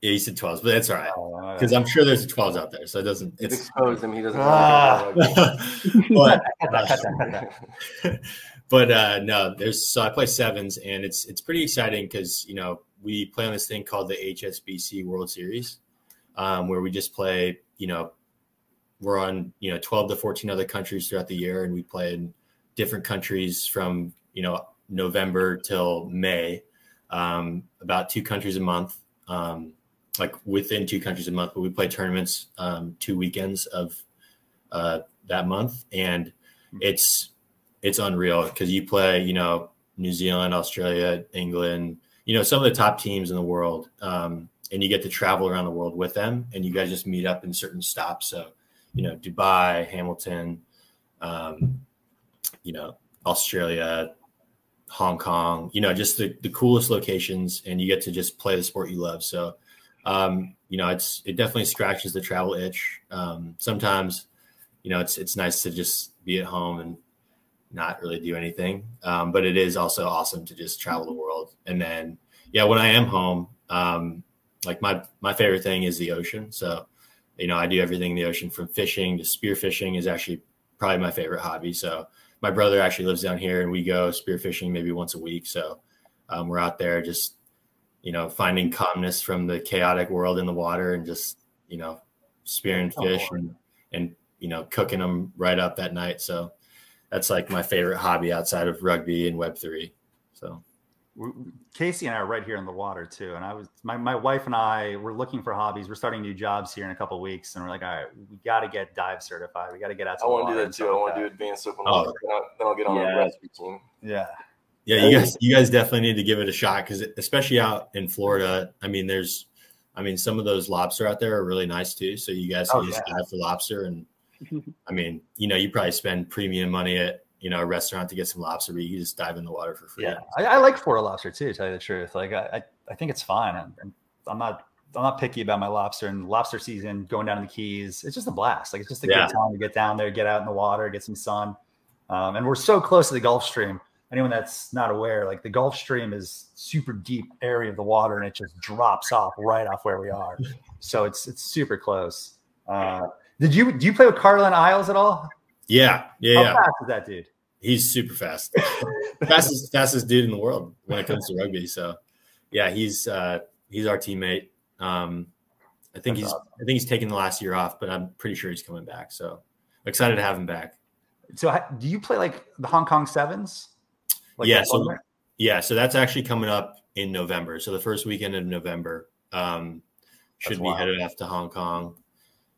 Speaker 4: yeah, you said 12s, but that's all right
Speaker 2: Oh,
Speaker 4: because I'm sure there's a 12s out there, so it doesn't.
Speaker 1: You've
Speaker 4: It's
Speaker 1: exposed him. He doesn't.
Speaker 2: Ah.
Speaker 1: want to talk about rugby.
Speaker 4: but
Speaker 2: Cut that, cut that, cut that.
Speaker 4: but uh, no, there's so I play sevens, and it's it's pretty exciting because you know we play on this thing called the HSBC World Series, um, where we just play. You know, we're on you know 12 to 14 other countries throughout the year, and we play in different countries from you know November till May, um, about two countries a month. Um, like within two countries a month, but we play tournaments um, two weekends of uh, that month, and it's it's unreal because you play, you know, New Zealand, Australia, England, you know, some of the top teams in the world, um, and you get to travel around the world with them, and you guys just meet up in certain stops. So, you know, Dubai, Hamilton, um, you know, Australia, Hong Kong, you know, just the, the coolest locations, and you get to just play the sport you love. So, um, you know, it's it definitely scratches the travel itch. Um, sometimes, you know, it's it's nice to just be at home and not really do anything. Um, but it is also awesome to just travel the world. And then, yeah, when I am home, um, like my my favorite thing is the ocean. So, you know, I do everything in the ocean from fishing to spearfishing is actually probably my favorite hobby. So, my brother actually lives down here, and we go spearfishing maybe once a week. So, um, we're out there just you know, finding calmness from the chaotic world in the water and just, you know, spearing oh, fish and, and, you know, cooking them right up that night. So that's like my favorite hobby outside of rugby and Web3. So
Speaker 2: Casey and I are right here in the water too. And I was, my, my wife and I were looking for hobbies. We're starting new jobs here in a couple weeks. And we're like, all right, we got to get dive certified. We got to get out.
Speaker 1: I want to do that too. I want to do advanced open oh. water. Oh. Then, I'll, then I'll get on yeah. a rescue team.
Speaker 2: Yeah.
Speaker 4: Yeah, you guys, you guys definitely need to give it a shot because, especially out in Florida, I mean, there's, I mean, some of those lobster out there are really nice too. So you guys oh, can oh, just yeah. dive for lobster, and I mean, you know, you probably spend premium money at you know a restaurant to get some lobster, but you just dive in the water for free.
Speaker 2: Yeah, I, I like Florida lobster too. To tell you the truth, like I, I, think it's fine. I'm, I'm not I'm not picky about my lobster and lobster season going down to the Keys. It's just a blast. Like it's just a yeah. good time to get down there, get out in the water, get some sun. Um, and we're so close to the Gulf Stream anyone that's not aware, like the Gulf Stream is super deep area of the water and it just drops off right off where we are. So it's it's super close. Uh, did you do you play with Carlin Isles at all?
Speaker 4: Yeah, yeah. How
Speaker 2: yeah. fast is that dude?
Speaker 4: He's super fast, fastest fastest dude in the world when it comes to rugby. So, yeah, he's uh, he's our teammate. Um, I think That's he's awesome. I think he's taking the last year off, but I'm pretty sure he's coming back. So, excited to have him back.
Speaker 2: So, do you play like the Hong Kong Sevens?
Speaker 4: Like yeah, so yeah, so that's actually coming up in November. So the first weekend of November um, should that's be wild. headed off to Hong Kong.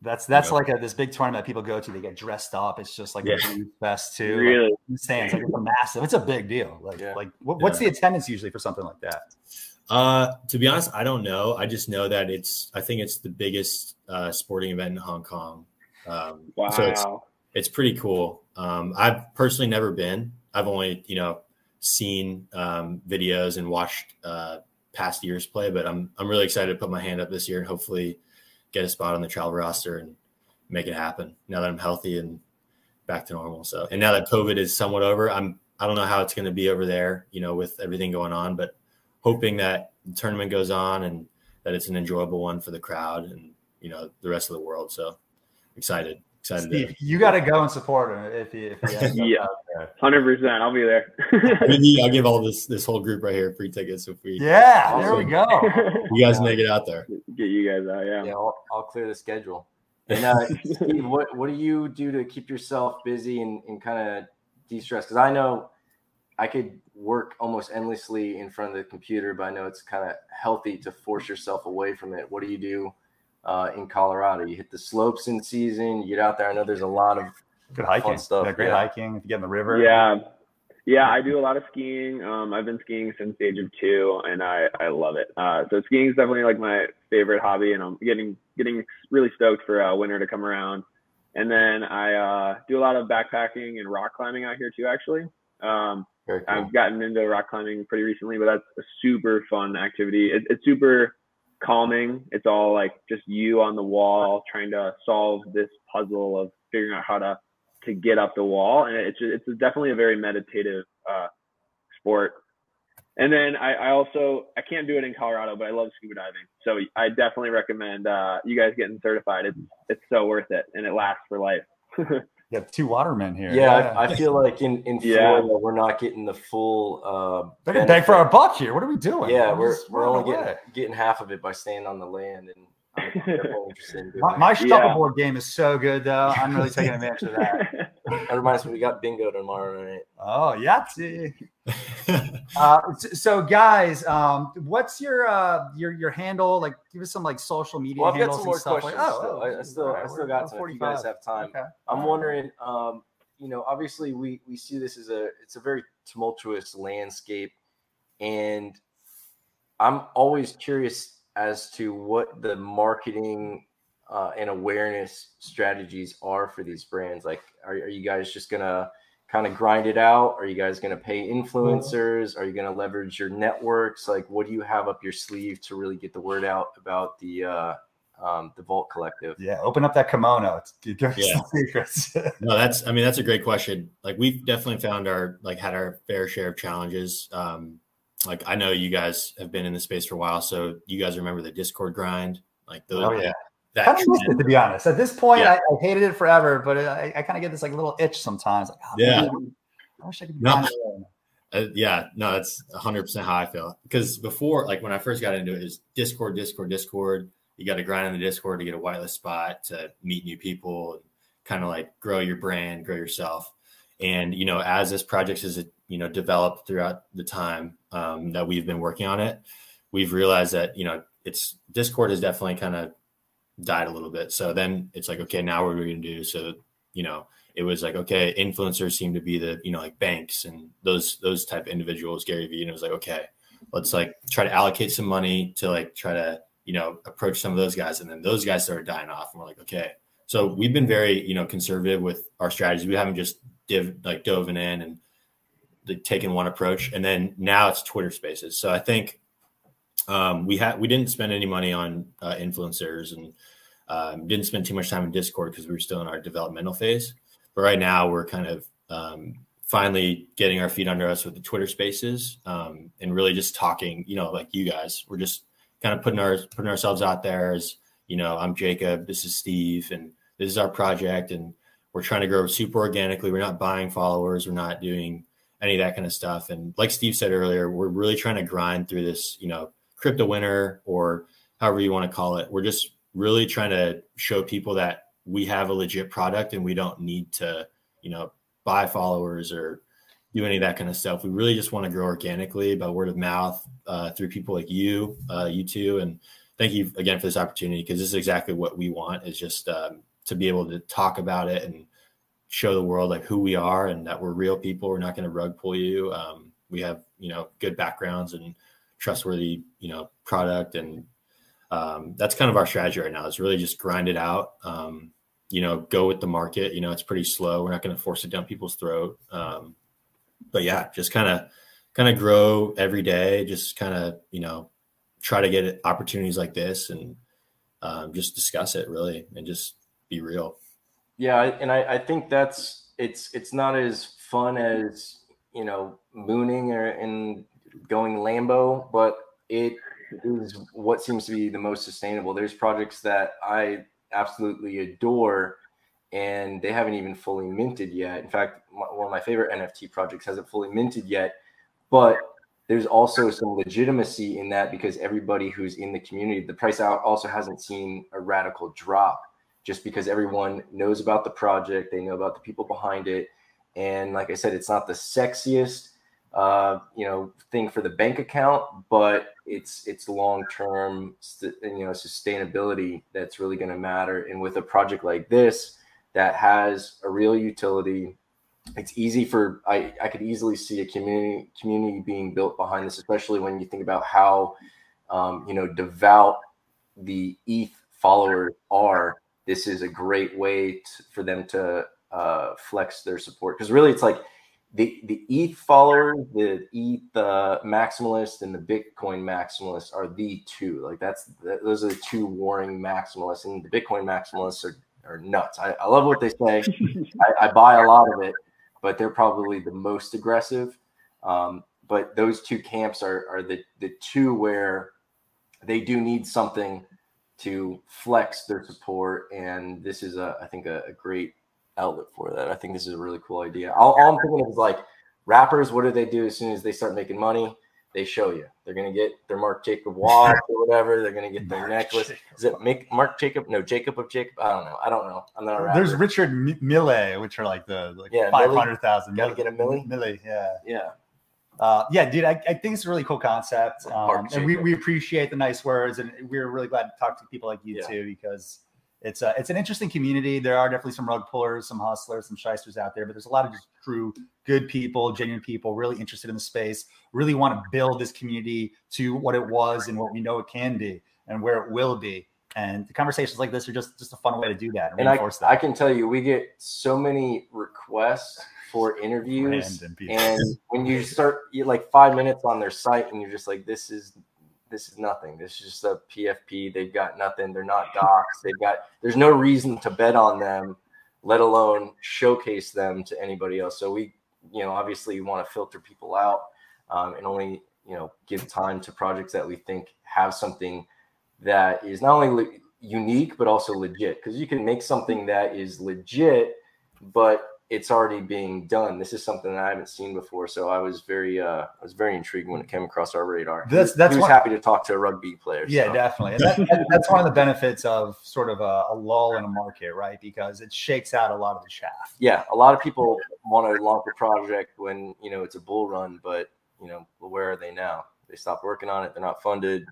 Speaker 2: That's that's you know. like a, this big tournament that people go to. They get dressed up. It's just like yeah. a fest too.
Speaker 3: Really,
Speaker 2: like, stands like it's a massive. It's a big deal. Like yeah. like what, what's yeah. the attendance usually for something like that?
Speaker 4: Uh, to be honest, I don't know. I just know that it's. I think it's the biggest uh, sporting event in Hong Kong. Um, wow. So it's it's pretty cool. Um, I've personally never been. I've only you know seen um, videos and watched uh, past years play, but I'm I'm really excited to put my hand up this year and hopefully get a spot on the travel roster and make it happen. Now that I'm healthy and back to normal. So, and now that COVID is somewhat over, I'm I don't know how it's going to be over there, you know, with everything going on, but hoping that the tournament goes on and that it's an enjoyable one for the crowd and you know the rest of the world. So excited. Excited
Speaker 2: Steve, you got to go and support him if you if
Speaker 3: you yeah, hundred percent. I'll be there.
Speaker 4: I'll give all this this whole group right here free tickets if we.
Speaker 2: Yeah, awesome. there we go.
Speaker 4: You guys make it out there.
Speaker 3: Get you guys out. Yeah.
Speaker 1: Yeah, I'll, I'll clear the schedule. And uh, Steve, what what do you do to keep yourself busy and, and kind of de stress? Because I know I could work almost endlessly in front of the computer, but I know it's kind of healthy to force yourself away from it. What do you do? Uh, in Colorado. You hit the slopes in season. You get out there. I know there's a lot of
Speaker 2: good hiking stuff. Yeah, great yeah. hiking. If you get in the river.
Speaker 3: Yeah, yeah. I do a lot of skiing. Um, I've been skiing since the age of two, and I I love it. Uh, so skiing is definitely like my favorite hobby, and I'm getting getting really stoked for uh, winter to come around. And then I uh, do a lot of backpacking and rock climbing out here too. Actually, um, cool. I've gotten into rock climbing pretty recently, but that's a super fun activity. It, it's super calming. It's all like just you on the wall trying to solve this puzzle of figuring out how to to get up the wall, and it's it's definitely a very meditative uh, sport. And then I, I, also I can't do it in Colorado, but I love scuba diving. So I definitely recommend uh, you guys getting certified. It's it's so worth it, and it lasts for life.
Speaker 2: You have two watermen here.
Speaker 1: Yeah, yeah. I, I, feel like in, in Florida yeah. we're not getting the full. Uh,
Speaker 2: They're bang for our buck here. What are we doing?
Speaker 1: Yeah, we're we're only getting getting half of it by staying on the land and
Speaker 2: my, my shuffleboard game is so good, though. I'm really taking advantage of that.
Speaker 1: that reminds me, we got bingo tomorrow night.
Speaker 2: Oh, yeah. uh, so, guys, um, what's your uh, your your handle? Like, give us some like social media
Speaker 1: well,
Speaker 2: handles
Speaker 1: and stuff. Like, oh, I, I, still, right, I still got some. If you guys have time, okay. I'm wondering. Um, you know, obviously we we see this as a it's a very tumultuous landscape, and I'm always curious as to what the marketing uh, and awareness strategies are for these brands. Like, are, are you guys just gonna kind of grind it out? Are you guys gonna pay influencers? Are you gonna leverage your networks? Like, what do you have up your sleeve to really get the word out about the uh, um, the Vault Collective?
Speaker 2: Yeah, open up that kimono. It's, give
Speaker 4: Yeah.
Speaker 2: secrets.
Speaker 4: No, that's I mean that's a great question. Like we've definitely found our like had our fair share of challenges. Um like I know you guys have been in the space for a while, so you guys remember the Discord grind, like those
Speaker 2: Oh, yeah.
Speaker 4: That
Speaker 2: kind of missed it to be honest. At this point,
Speaker 4: Yeah.
Speaker 2: I, I hated it forever, but I, I kind of get this like little itch sometimes. Like, oh,
Speaker 4: Yeah.
Speaker 2: man, I wish I could. be
Speaker 4: No. Uh, yeah, no, that's 100% how I feel. Because before, like when I first got into it, it was Discord, Discord, Discord. You got to grind in the Discord to get a whitelist spot to meet new people kind of like grow your brand, grow yourself. And, you know, as this project has, you know, developed throughout the time um, that we've been working on it, we've realized that, you know, it's Discord has definitely kind of died a little bit. So then it's like, okay, now what are we going to do? So, you know, it was like okay influencers seem to be the you know like banks and those those type of individuals gary vee and it was like okay let's like try to allocate some money to like try to you know approach some of those guys. And then those guys started dying off and we're like okay. So we've been very you know conservative with our strategy we haven't just div like dove in and like, taken one approach. And then now it's twitter spaces. So i think um, we had we didn't spend any money on uh, influencers and um, didn't spend too much time in discord because we were still in our developmental phase but right now we're kind of um, finally getting our feet under us with the Twitter Spaces um, and really just talking. You know, like you guys, we're just kind of putting our putting ourselves out there as you know. I'm Jacob. This is Steve, and this is our project, and we're trying to grow super organically. We're not buying followers. We're not doing any of that kind of stuff. And like Steve said earlier, we're really trying to grind through this. You know, crypto winter or however you want to call it. We're just really trying to show people that we have a legit product and we don't need to, you know, buy followers or do any of that kind of stuff. We really just want to grow organically by word of mouth uh, through people like you, uh, you two. And thank you again for this opportunity because this is exactly what we want is just um, to be able to talk about it and show the world like who we are and that we're real people. We're not going to rug pull you. Um, we have, you know, good backgrounds and trustworthy, you know, product. And um, that's kind of our strategy right now is really just grind it out. Um, you know go with the market. You know it's pretty slow. We're not going to force it down people's throat. Um, but yeah just kind of kind of grow every day. Just kind of you know try to get opportunities like this and um, just discuss it really and just be real.
Speaker 1: Yeah, and I, I think that's it's it's not as fun as you know mooning or and going Lambo, but it is what seems to be the most sustainable. There's projects that I absolutely adore, and they haven't even fully minted yet. In fact, one of my favorite NFT projects hasn't fully minted yet, but there's also some legitimacy in that because everybody who's in the community, the price out also hasn't seen a radical drop just because everyone knows about the project, they know about the people behind it, and like I said, it's not the sexiest, uh, you know, thing for the bank account, but it's it's long term, you know, sustainability that's really going to matter. And with a project like this that has a real utility, it's easy for I I could easily see a community community being built behind this, especially when you think about how um, you know devout the ETH followers are this is a great way for them to uh, flex their support because really it's like the the ETH followers, the ETH uh, maximalist, and the Bitcoin maximalist are the two. Like that's those are the two warring maximalists, and the Bitcoin maximalists are are nuts. I, I love what they say. I, I buy a lot of it, but they're probably the most aggressive. Um, but those two camps are are the the two where they do need something to flex their support, and this is a I think a, a great outlet for that. I think this is a really cool idea. All, all I'm thinking of is like rappers. What do they do as soon as they start making money? They show you. They're gonna get their Mark Jacob watch or whatever. They're gonna get their
Speaker 2: Mark
Speaker 1: necklace.
Speaker 2: Jacob.
Speaker 1: Is it Mark Jacob? No, Jacob of Jacob. I don't know. I don't know. I'm not a rapper.
Speaker 2: There's Richard M- Mille, which are like the like
Speaker 1: Yeah,
Speaker 2: five hundred thousand.
Speaker 1: Gotta get a Millie?
Speaker 2: Mille, yeah.
Speaker 1: yeah.
Speaker 2: Uh, yeah, dude, I, I think it's a really cool concept, um, and we, we appreciate the nice words, and we're really glad to talk to people like you
Speaker 1: Yeah.
Speaker 2: too because it's a, it's an interesting community. There are definitely some rug pullers, some hustlers, some shysters out there, but there's a lot of just true good people, genuine people, really interested in the space, really want to build this community to what it was and what we know it can be and where it will be. And the conversations like this are just just a fun way to do that.
Speaker 1: And, and I, that. I can tell you, we get so many requests for interviews, and when you start you like five minutes on their site, and you're just like, this is this is nothing. This is just a PFP. They've got nothing. They're not docs. They've got. There's no reason to bet on them, let alone showcase them to anybody else. So we, you know, obviously want to filter people out um, and only you know give time to projects that we think have something that is not only le- unique but also legit. Because you can make something that is legit, but it's already being done. This is something that I haven't seen before, so I was very, uh, I was very intrigued when it came across our radar.
Speaker 2: That's that's
Speaker 1: he was one, happy to talk to a rugby player.
Speaker 2: Yeah, so. definitely. And that, that's one of the benefits of sort of a, a, lull in a market, right? Because it shakes out a lot of the chaff.
Speaker 1: Yeah, a lot of people want to launch a project when you know it's a bull run, but you know where are they now? They stopped working on it. They're not funded.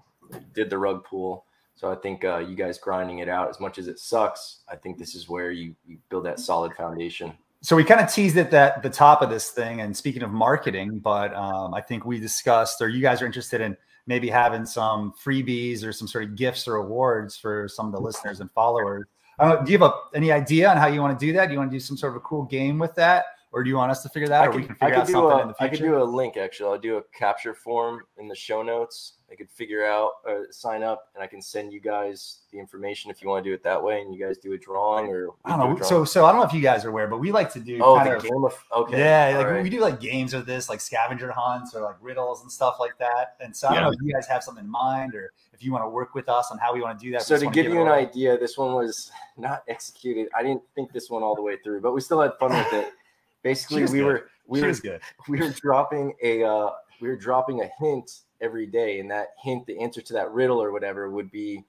Speaker 1: Did the rug pull. So I think uh, you guys grinding it out as much as it sucks. I think this is where you, you build that solid foundation
Speaker 2: so we kind of teased it at the top of this thing. And speaking of marketing, but um, I think we discussed, or you guys are interested in maybe having some freebies or some sort of gifts or awards for some of the listeners and followers. do you have a, any idea on how you want to do that? Do you want to do some sort of a cool game with that? Or do you want us to figure that, I or we can figure out something
Speaker 1: a,
Speaker 2: in the future?
Speaker 1: I could do a link actually. I'll do a capture form in the show notes. I could figure out uh, sign up, and I can send you guys the information if you want to do it that way, and you guys do a drawing or
Speaker 2: I don't know. So, so I don't know if you guys are aware, but we like to do
Speaker 1: oh the of, game of okay,
Speaker 2: yeah, like right. we do like games with this, like scavenger hunts or like riddles and stuff like that. And so I don't know if you guys have something in mind or if you want to work with us on how we want to do that.
Speaker 1: So to give you an idea, this one was not executed. I didn't think this one all the way through, but we still had fun with it. Basically, we good. were we she were
Speaker 2: good.
Speaker 1: we were dropping a uh, we were dropping a hint every day, and that hint, the answer to that riddle or whatever, would be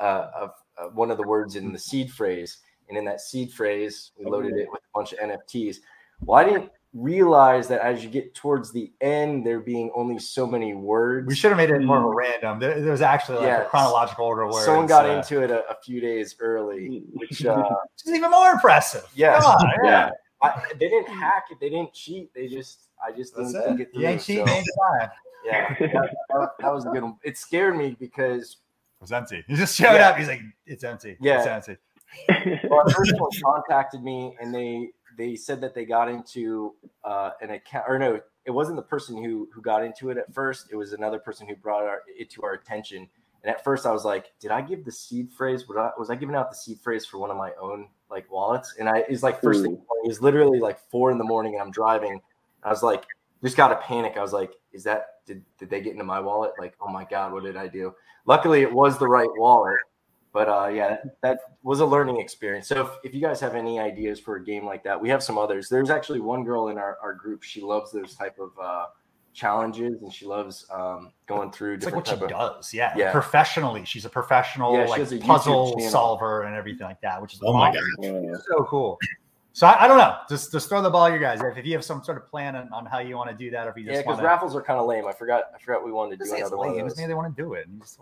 Speaker 1: uh, a, one of the words in the seed phrase. And in that seed phrase, we loaded it with a bunch of NFTs. Well, I didn't realize that as you get towards the end, there being only so many words.
Speaker 2: We should have made it more of a mm. random. There, there was actually like yeah, a chronological order of words.
Speaker 1: Someone got uh, into it a, a, few days early, which uh,
Speaker 2: is even more impressive.
Speaker 1: Yeah, on, yeah. yeah. I, they didn't hack it. They didn't cheat. They just, I just didn't That's think it, it through.
Speaker 2: You ain't cheating, so, ain't
Speaker 1: Yeah, that, that, was a good one. It scared me because
Speaker 2: it was empty. He just showed yeah. up. He's like, it's empty.
Speaker 1: Yeah,
Speaker 2: it's empty.
Speaker 1: well, first one contacted me and they they said that they got into uh, an account or no, it wasn't the person who who got into it at first. It was another person who brought our, it to our attention. And at first, I was like, "Did I give the seed phrase? Was I, was I giving out the seed phrase for one of my own like wallets?" And I it's like first thing. It was literally like four in the morning, and I'm driving. I was like, just got a panic. I was like, "Is that did did they get into my wallet? Like, oh my god, what did I do?" Luckily, it was the right wallet. But uh, yeah, that, that was a learning experience. So if, if you guys have any ideas for a game like that, we have some others. There's actually one girl in our, our group. She loves those type of uh, challenges and she loves um, going through
Speaker 2: it's different like what she of, does yeah. yeah professionally she's a professional yeah, like puzzle solver and everything like that which is
Speaker 4: oh awesome. my
Speaker 2: god so cool so I, I, don't know just just throw the ball at your guys if, if you have some sort of plan on, on how you want to do that or if you just
Speaker 1: yeah because raffles are kind of lame i forgot i forgot we wanted to do another lame. one
Speaker 2: maybe they want to do it just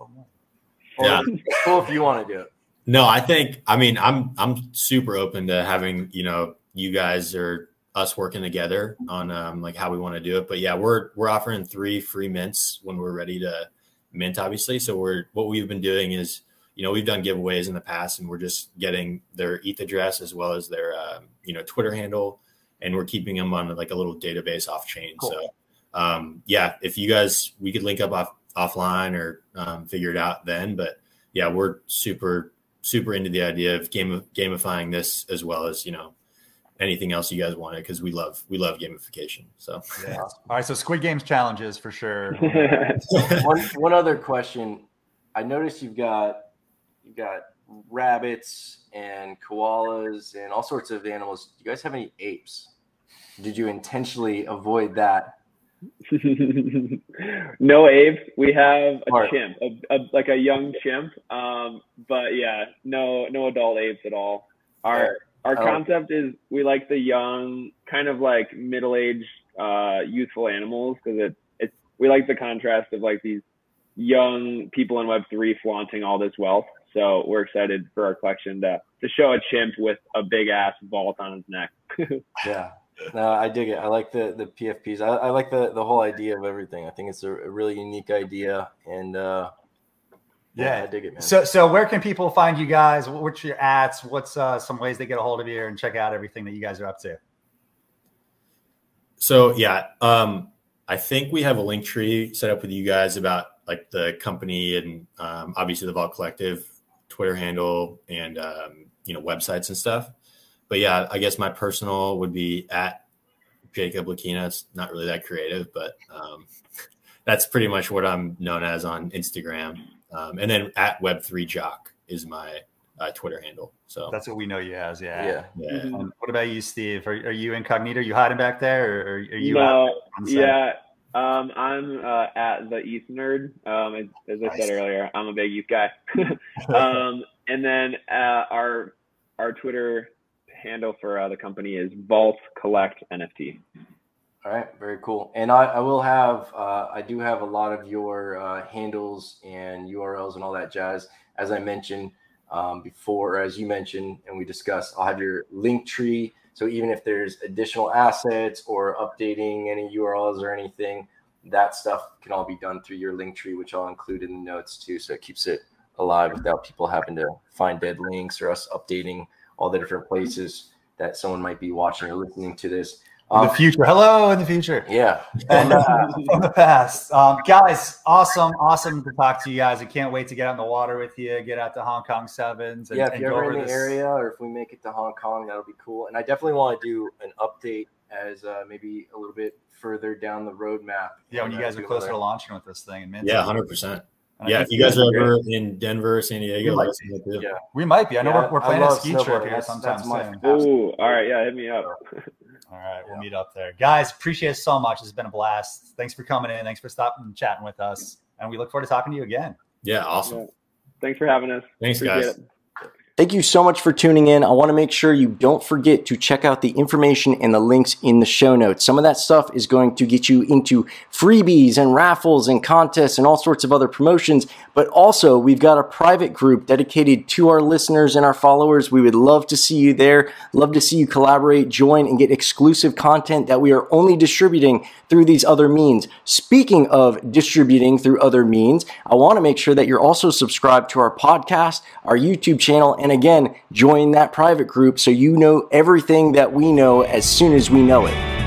Speaker 1: yeah. cool if you want to do it
Speaker 4: no i think i mean i'm i'm super open to having you know you guys or us working together on um, like how we want to do it. But yeah, we're we're offering three free mints when we're ready to mint, obviously. So we're what we've been doing is you know we've done giveaways in the past, and we're just getting their ETH address as well as their uh, you know Twitter handle, and we're keeping them on like a little database off chain. Cool. So um, yeah, if you guys we could link up off offline or um, figure it out then. But yeah, we're super super into the idea of game gamifying this as well as you know anything else you guys wanted because we love we love gamification. So
Speaker 2: yeah. All right, so Squid Games challenges for sure.
Speaker 1: one one other question. I noticed you've got you got rabbits and koalas and all sorts of animals. Do you guys have any apes? Did you intentionally avoid that?
Speaker 3: no apes. We have a chimp, a, a, like a young chimp. Um, but yeah, no no adult apes at all. Our our oh. concept is we like the young, kind of like middle aged, uh, youthful animals because it, it's, we like the contrast of like these young people in Web3 flaunting all this wealth. So we're excited for our collection to to show a chimp with a big ass vault on his neck.
Speaker 1: yeah. No, I dig it. I like the the PFPs. I, I like the the whole idea of everything. I think it's a, a really unique idea, and uh,
Speaker 2: yeah,
Speaker 1: I dig it, man.
Speaker 2: So, so where can people find you guys? What's your ads? What's uh, some ways they get a hold of you and check out everything that you guys are up to?
Speaker 4: So yeah, um, I think we have a Linktree set up with you guys about like the company and um, obviously the Vault Collective Twitter handle and um, you know websites and stuff. But yeah, I guess my personal would be at Jacob Lakina. It's not really that creative, but um, that's pretty much what I'm known as on Instagram. Um, and then at Web3 Jock is my uh, Twitter handle. So
Speaker 2: that's what we know you as. Yeah.
Speaker 1: Yeah.
Speaker 4: yeah.
Speaker 2: Mm-hmm. what about you, Steve? Are, are you incognito? Are you hiding back there, or are you?
Speaker 3: No. Yeah. Um, I'm uh, at the ETH nerd. Um, as, I said earlier, I'm a big ETH guy. um, and then uh, our our Twitter handle for uh, the company is Vault Collect NFT.
Speaker 1: All right, very cool. And I, I will have, uh, I do have a lot of your uh, handles and URLs and all that jazz. As I mentioned um, before, as you mentioned, and we discussed, I'll have your Linktree. So even if there's additional assets or updating any URLs or anything, that stuff can all be done through your Linktree, which I'll include in the notes too. So it keeps it alive without people having to find dead links or us updating all the different places that someone might be watching or listening to this.
Speaker 2: Um, the future. Hello in the future.
Speaker 1: Yeah.
Speaker 2: And uh, from the past. Um, guys, awesome. Awesome to talk to you guys. I can't wait to get out in the water with you, get out to Hong Kong Sevens.
Speaker 1: And, yeah, if you're ever in the area or if we make it to Hong Kong, that'll be cool. And I definitely want to do an update as uh, maybe a little bit further down the roadmap.
Speaker 2: Yeah, when you guys are closer to launching with this thing.
Speaker 4: And yeah, 100%. And yeah, if you guys are ever in Denver, San Diego,
Speaker 2: we might,
Speaker 4: be.
Speaker 2: Yeah. we might be. I know yeah, we're, we're, planning a ski trip here sometime soon.
Speaker 3: Oh, all right. Yeah, hit me up.
Speaker 2: All right, we'll meet up there. Guys, appreciate it so much. It's been a blast. Thanks for coming in. Thanks for stopping and chatting with us. And we look forward to talking to you again.
Speaker 4: Yeah, awesome. Yeah.
Speaker 3: Thanks for having us.
Speaker 4: Thanks, appreciate guys. It.
Speaker 1: Thank you so much for tuning in. I want to make sure you don't forget to check out the information and the links in the show notes. Some of that stuff is going to get you into freebies and raffles and contests and all sorts of other promotions. But also, we've got a private group dedicated to our listeners and our followers. We would love to see you there. Love to see you collaborate, join, and get exclusive content that we are only distributing through these other means. Speaking of distributing through other means, I want to make sure that you're also subscribed to our podcast, our YouTube channel, and again, join that private group so you know everything that we know as soon as we know it.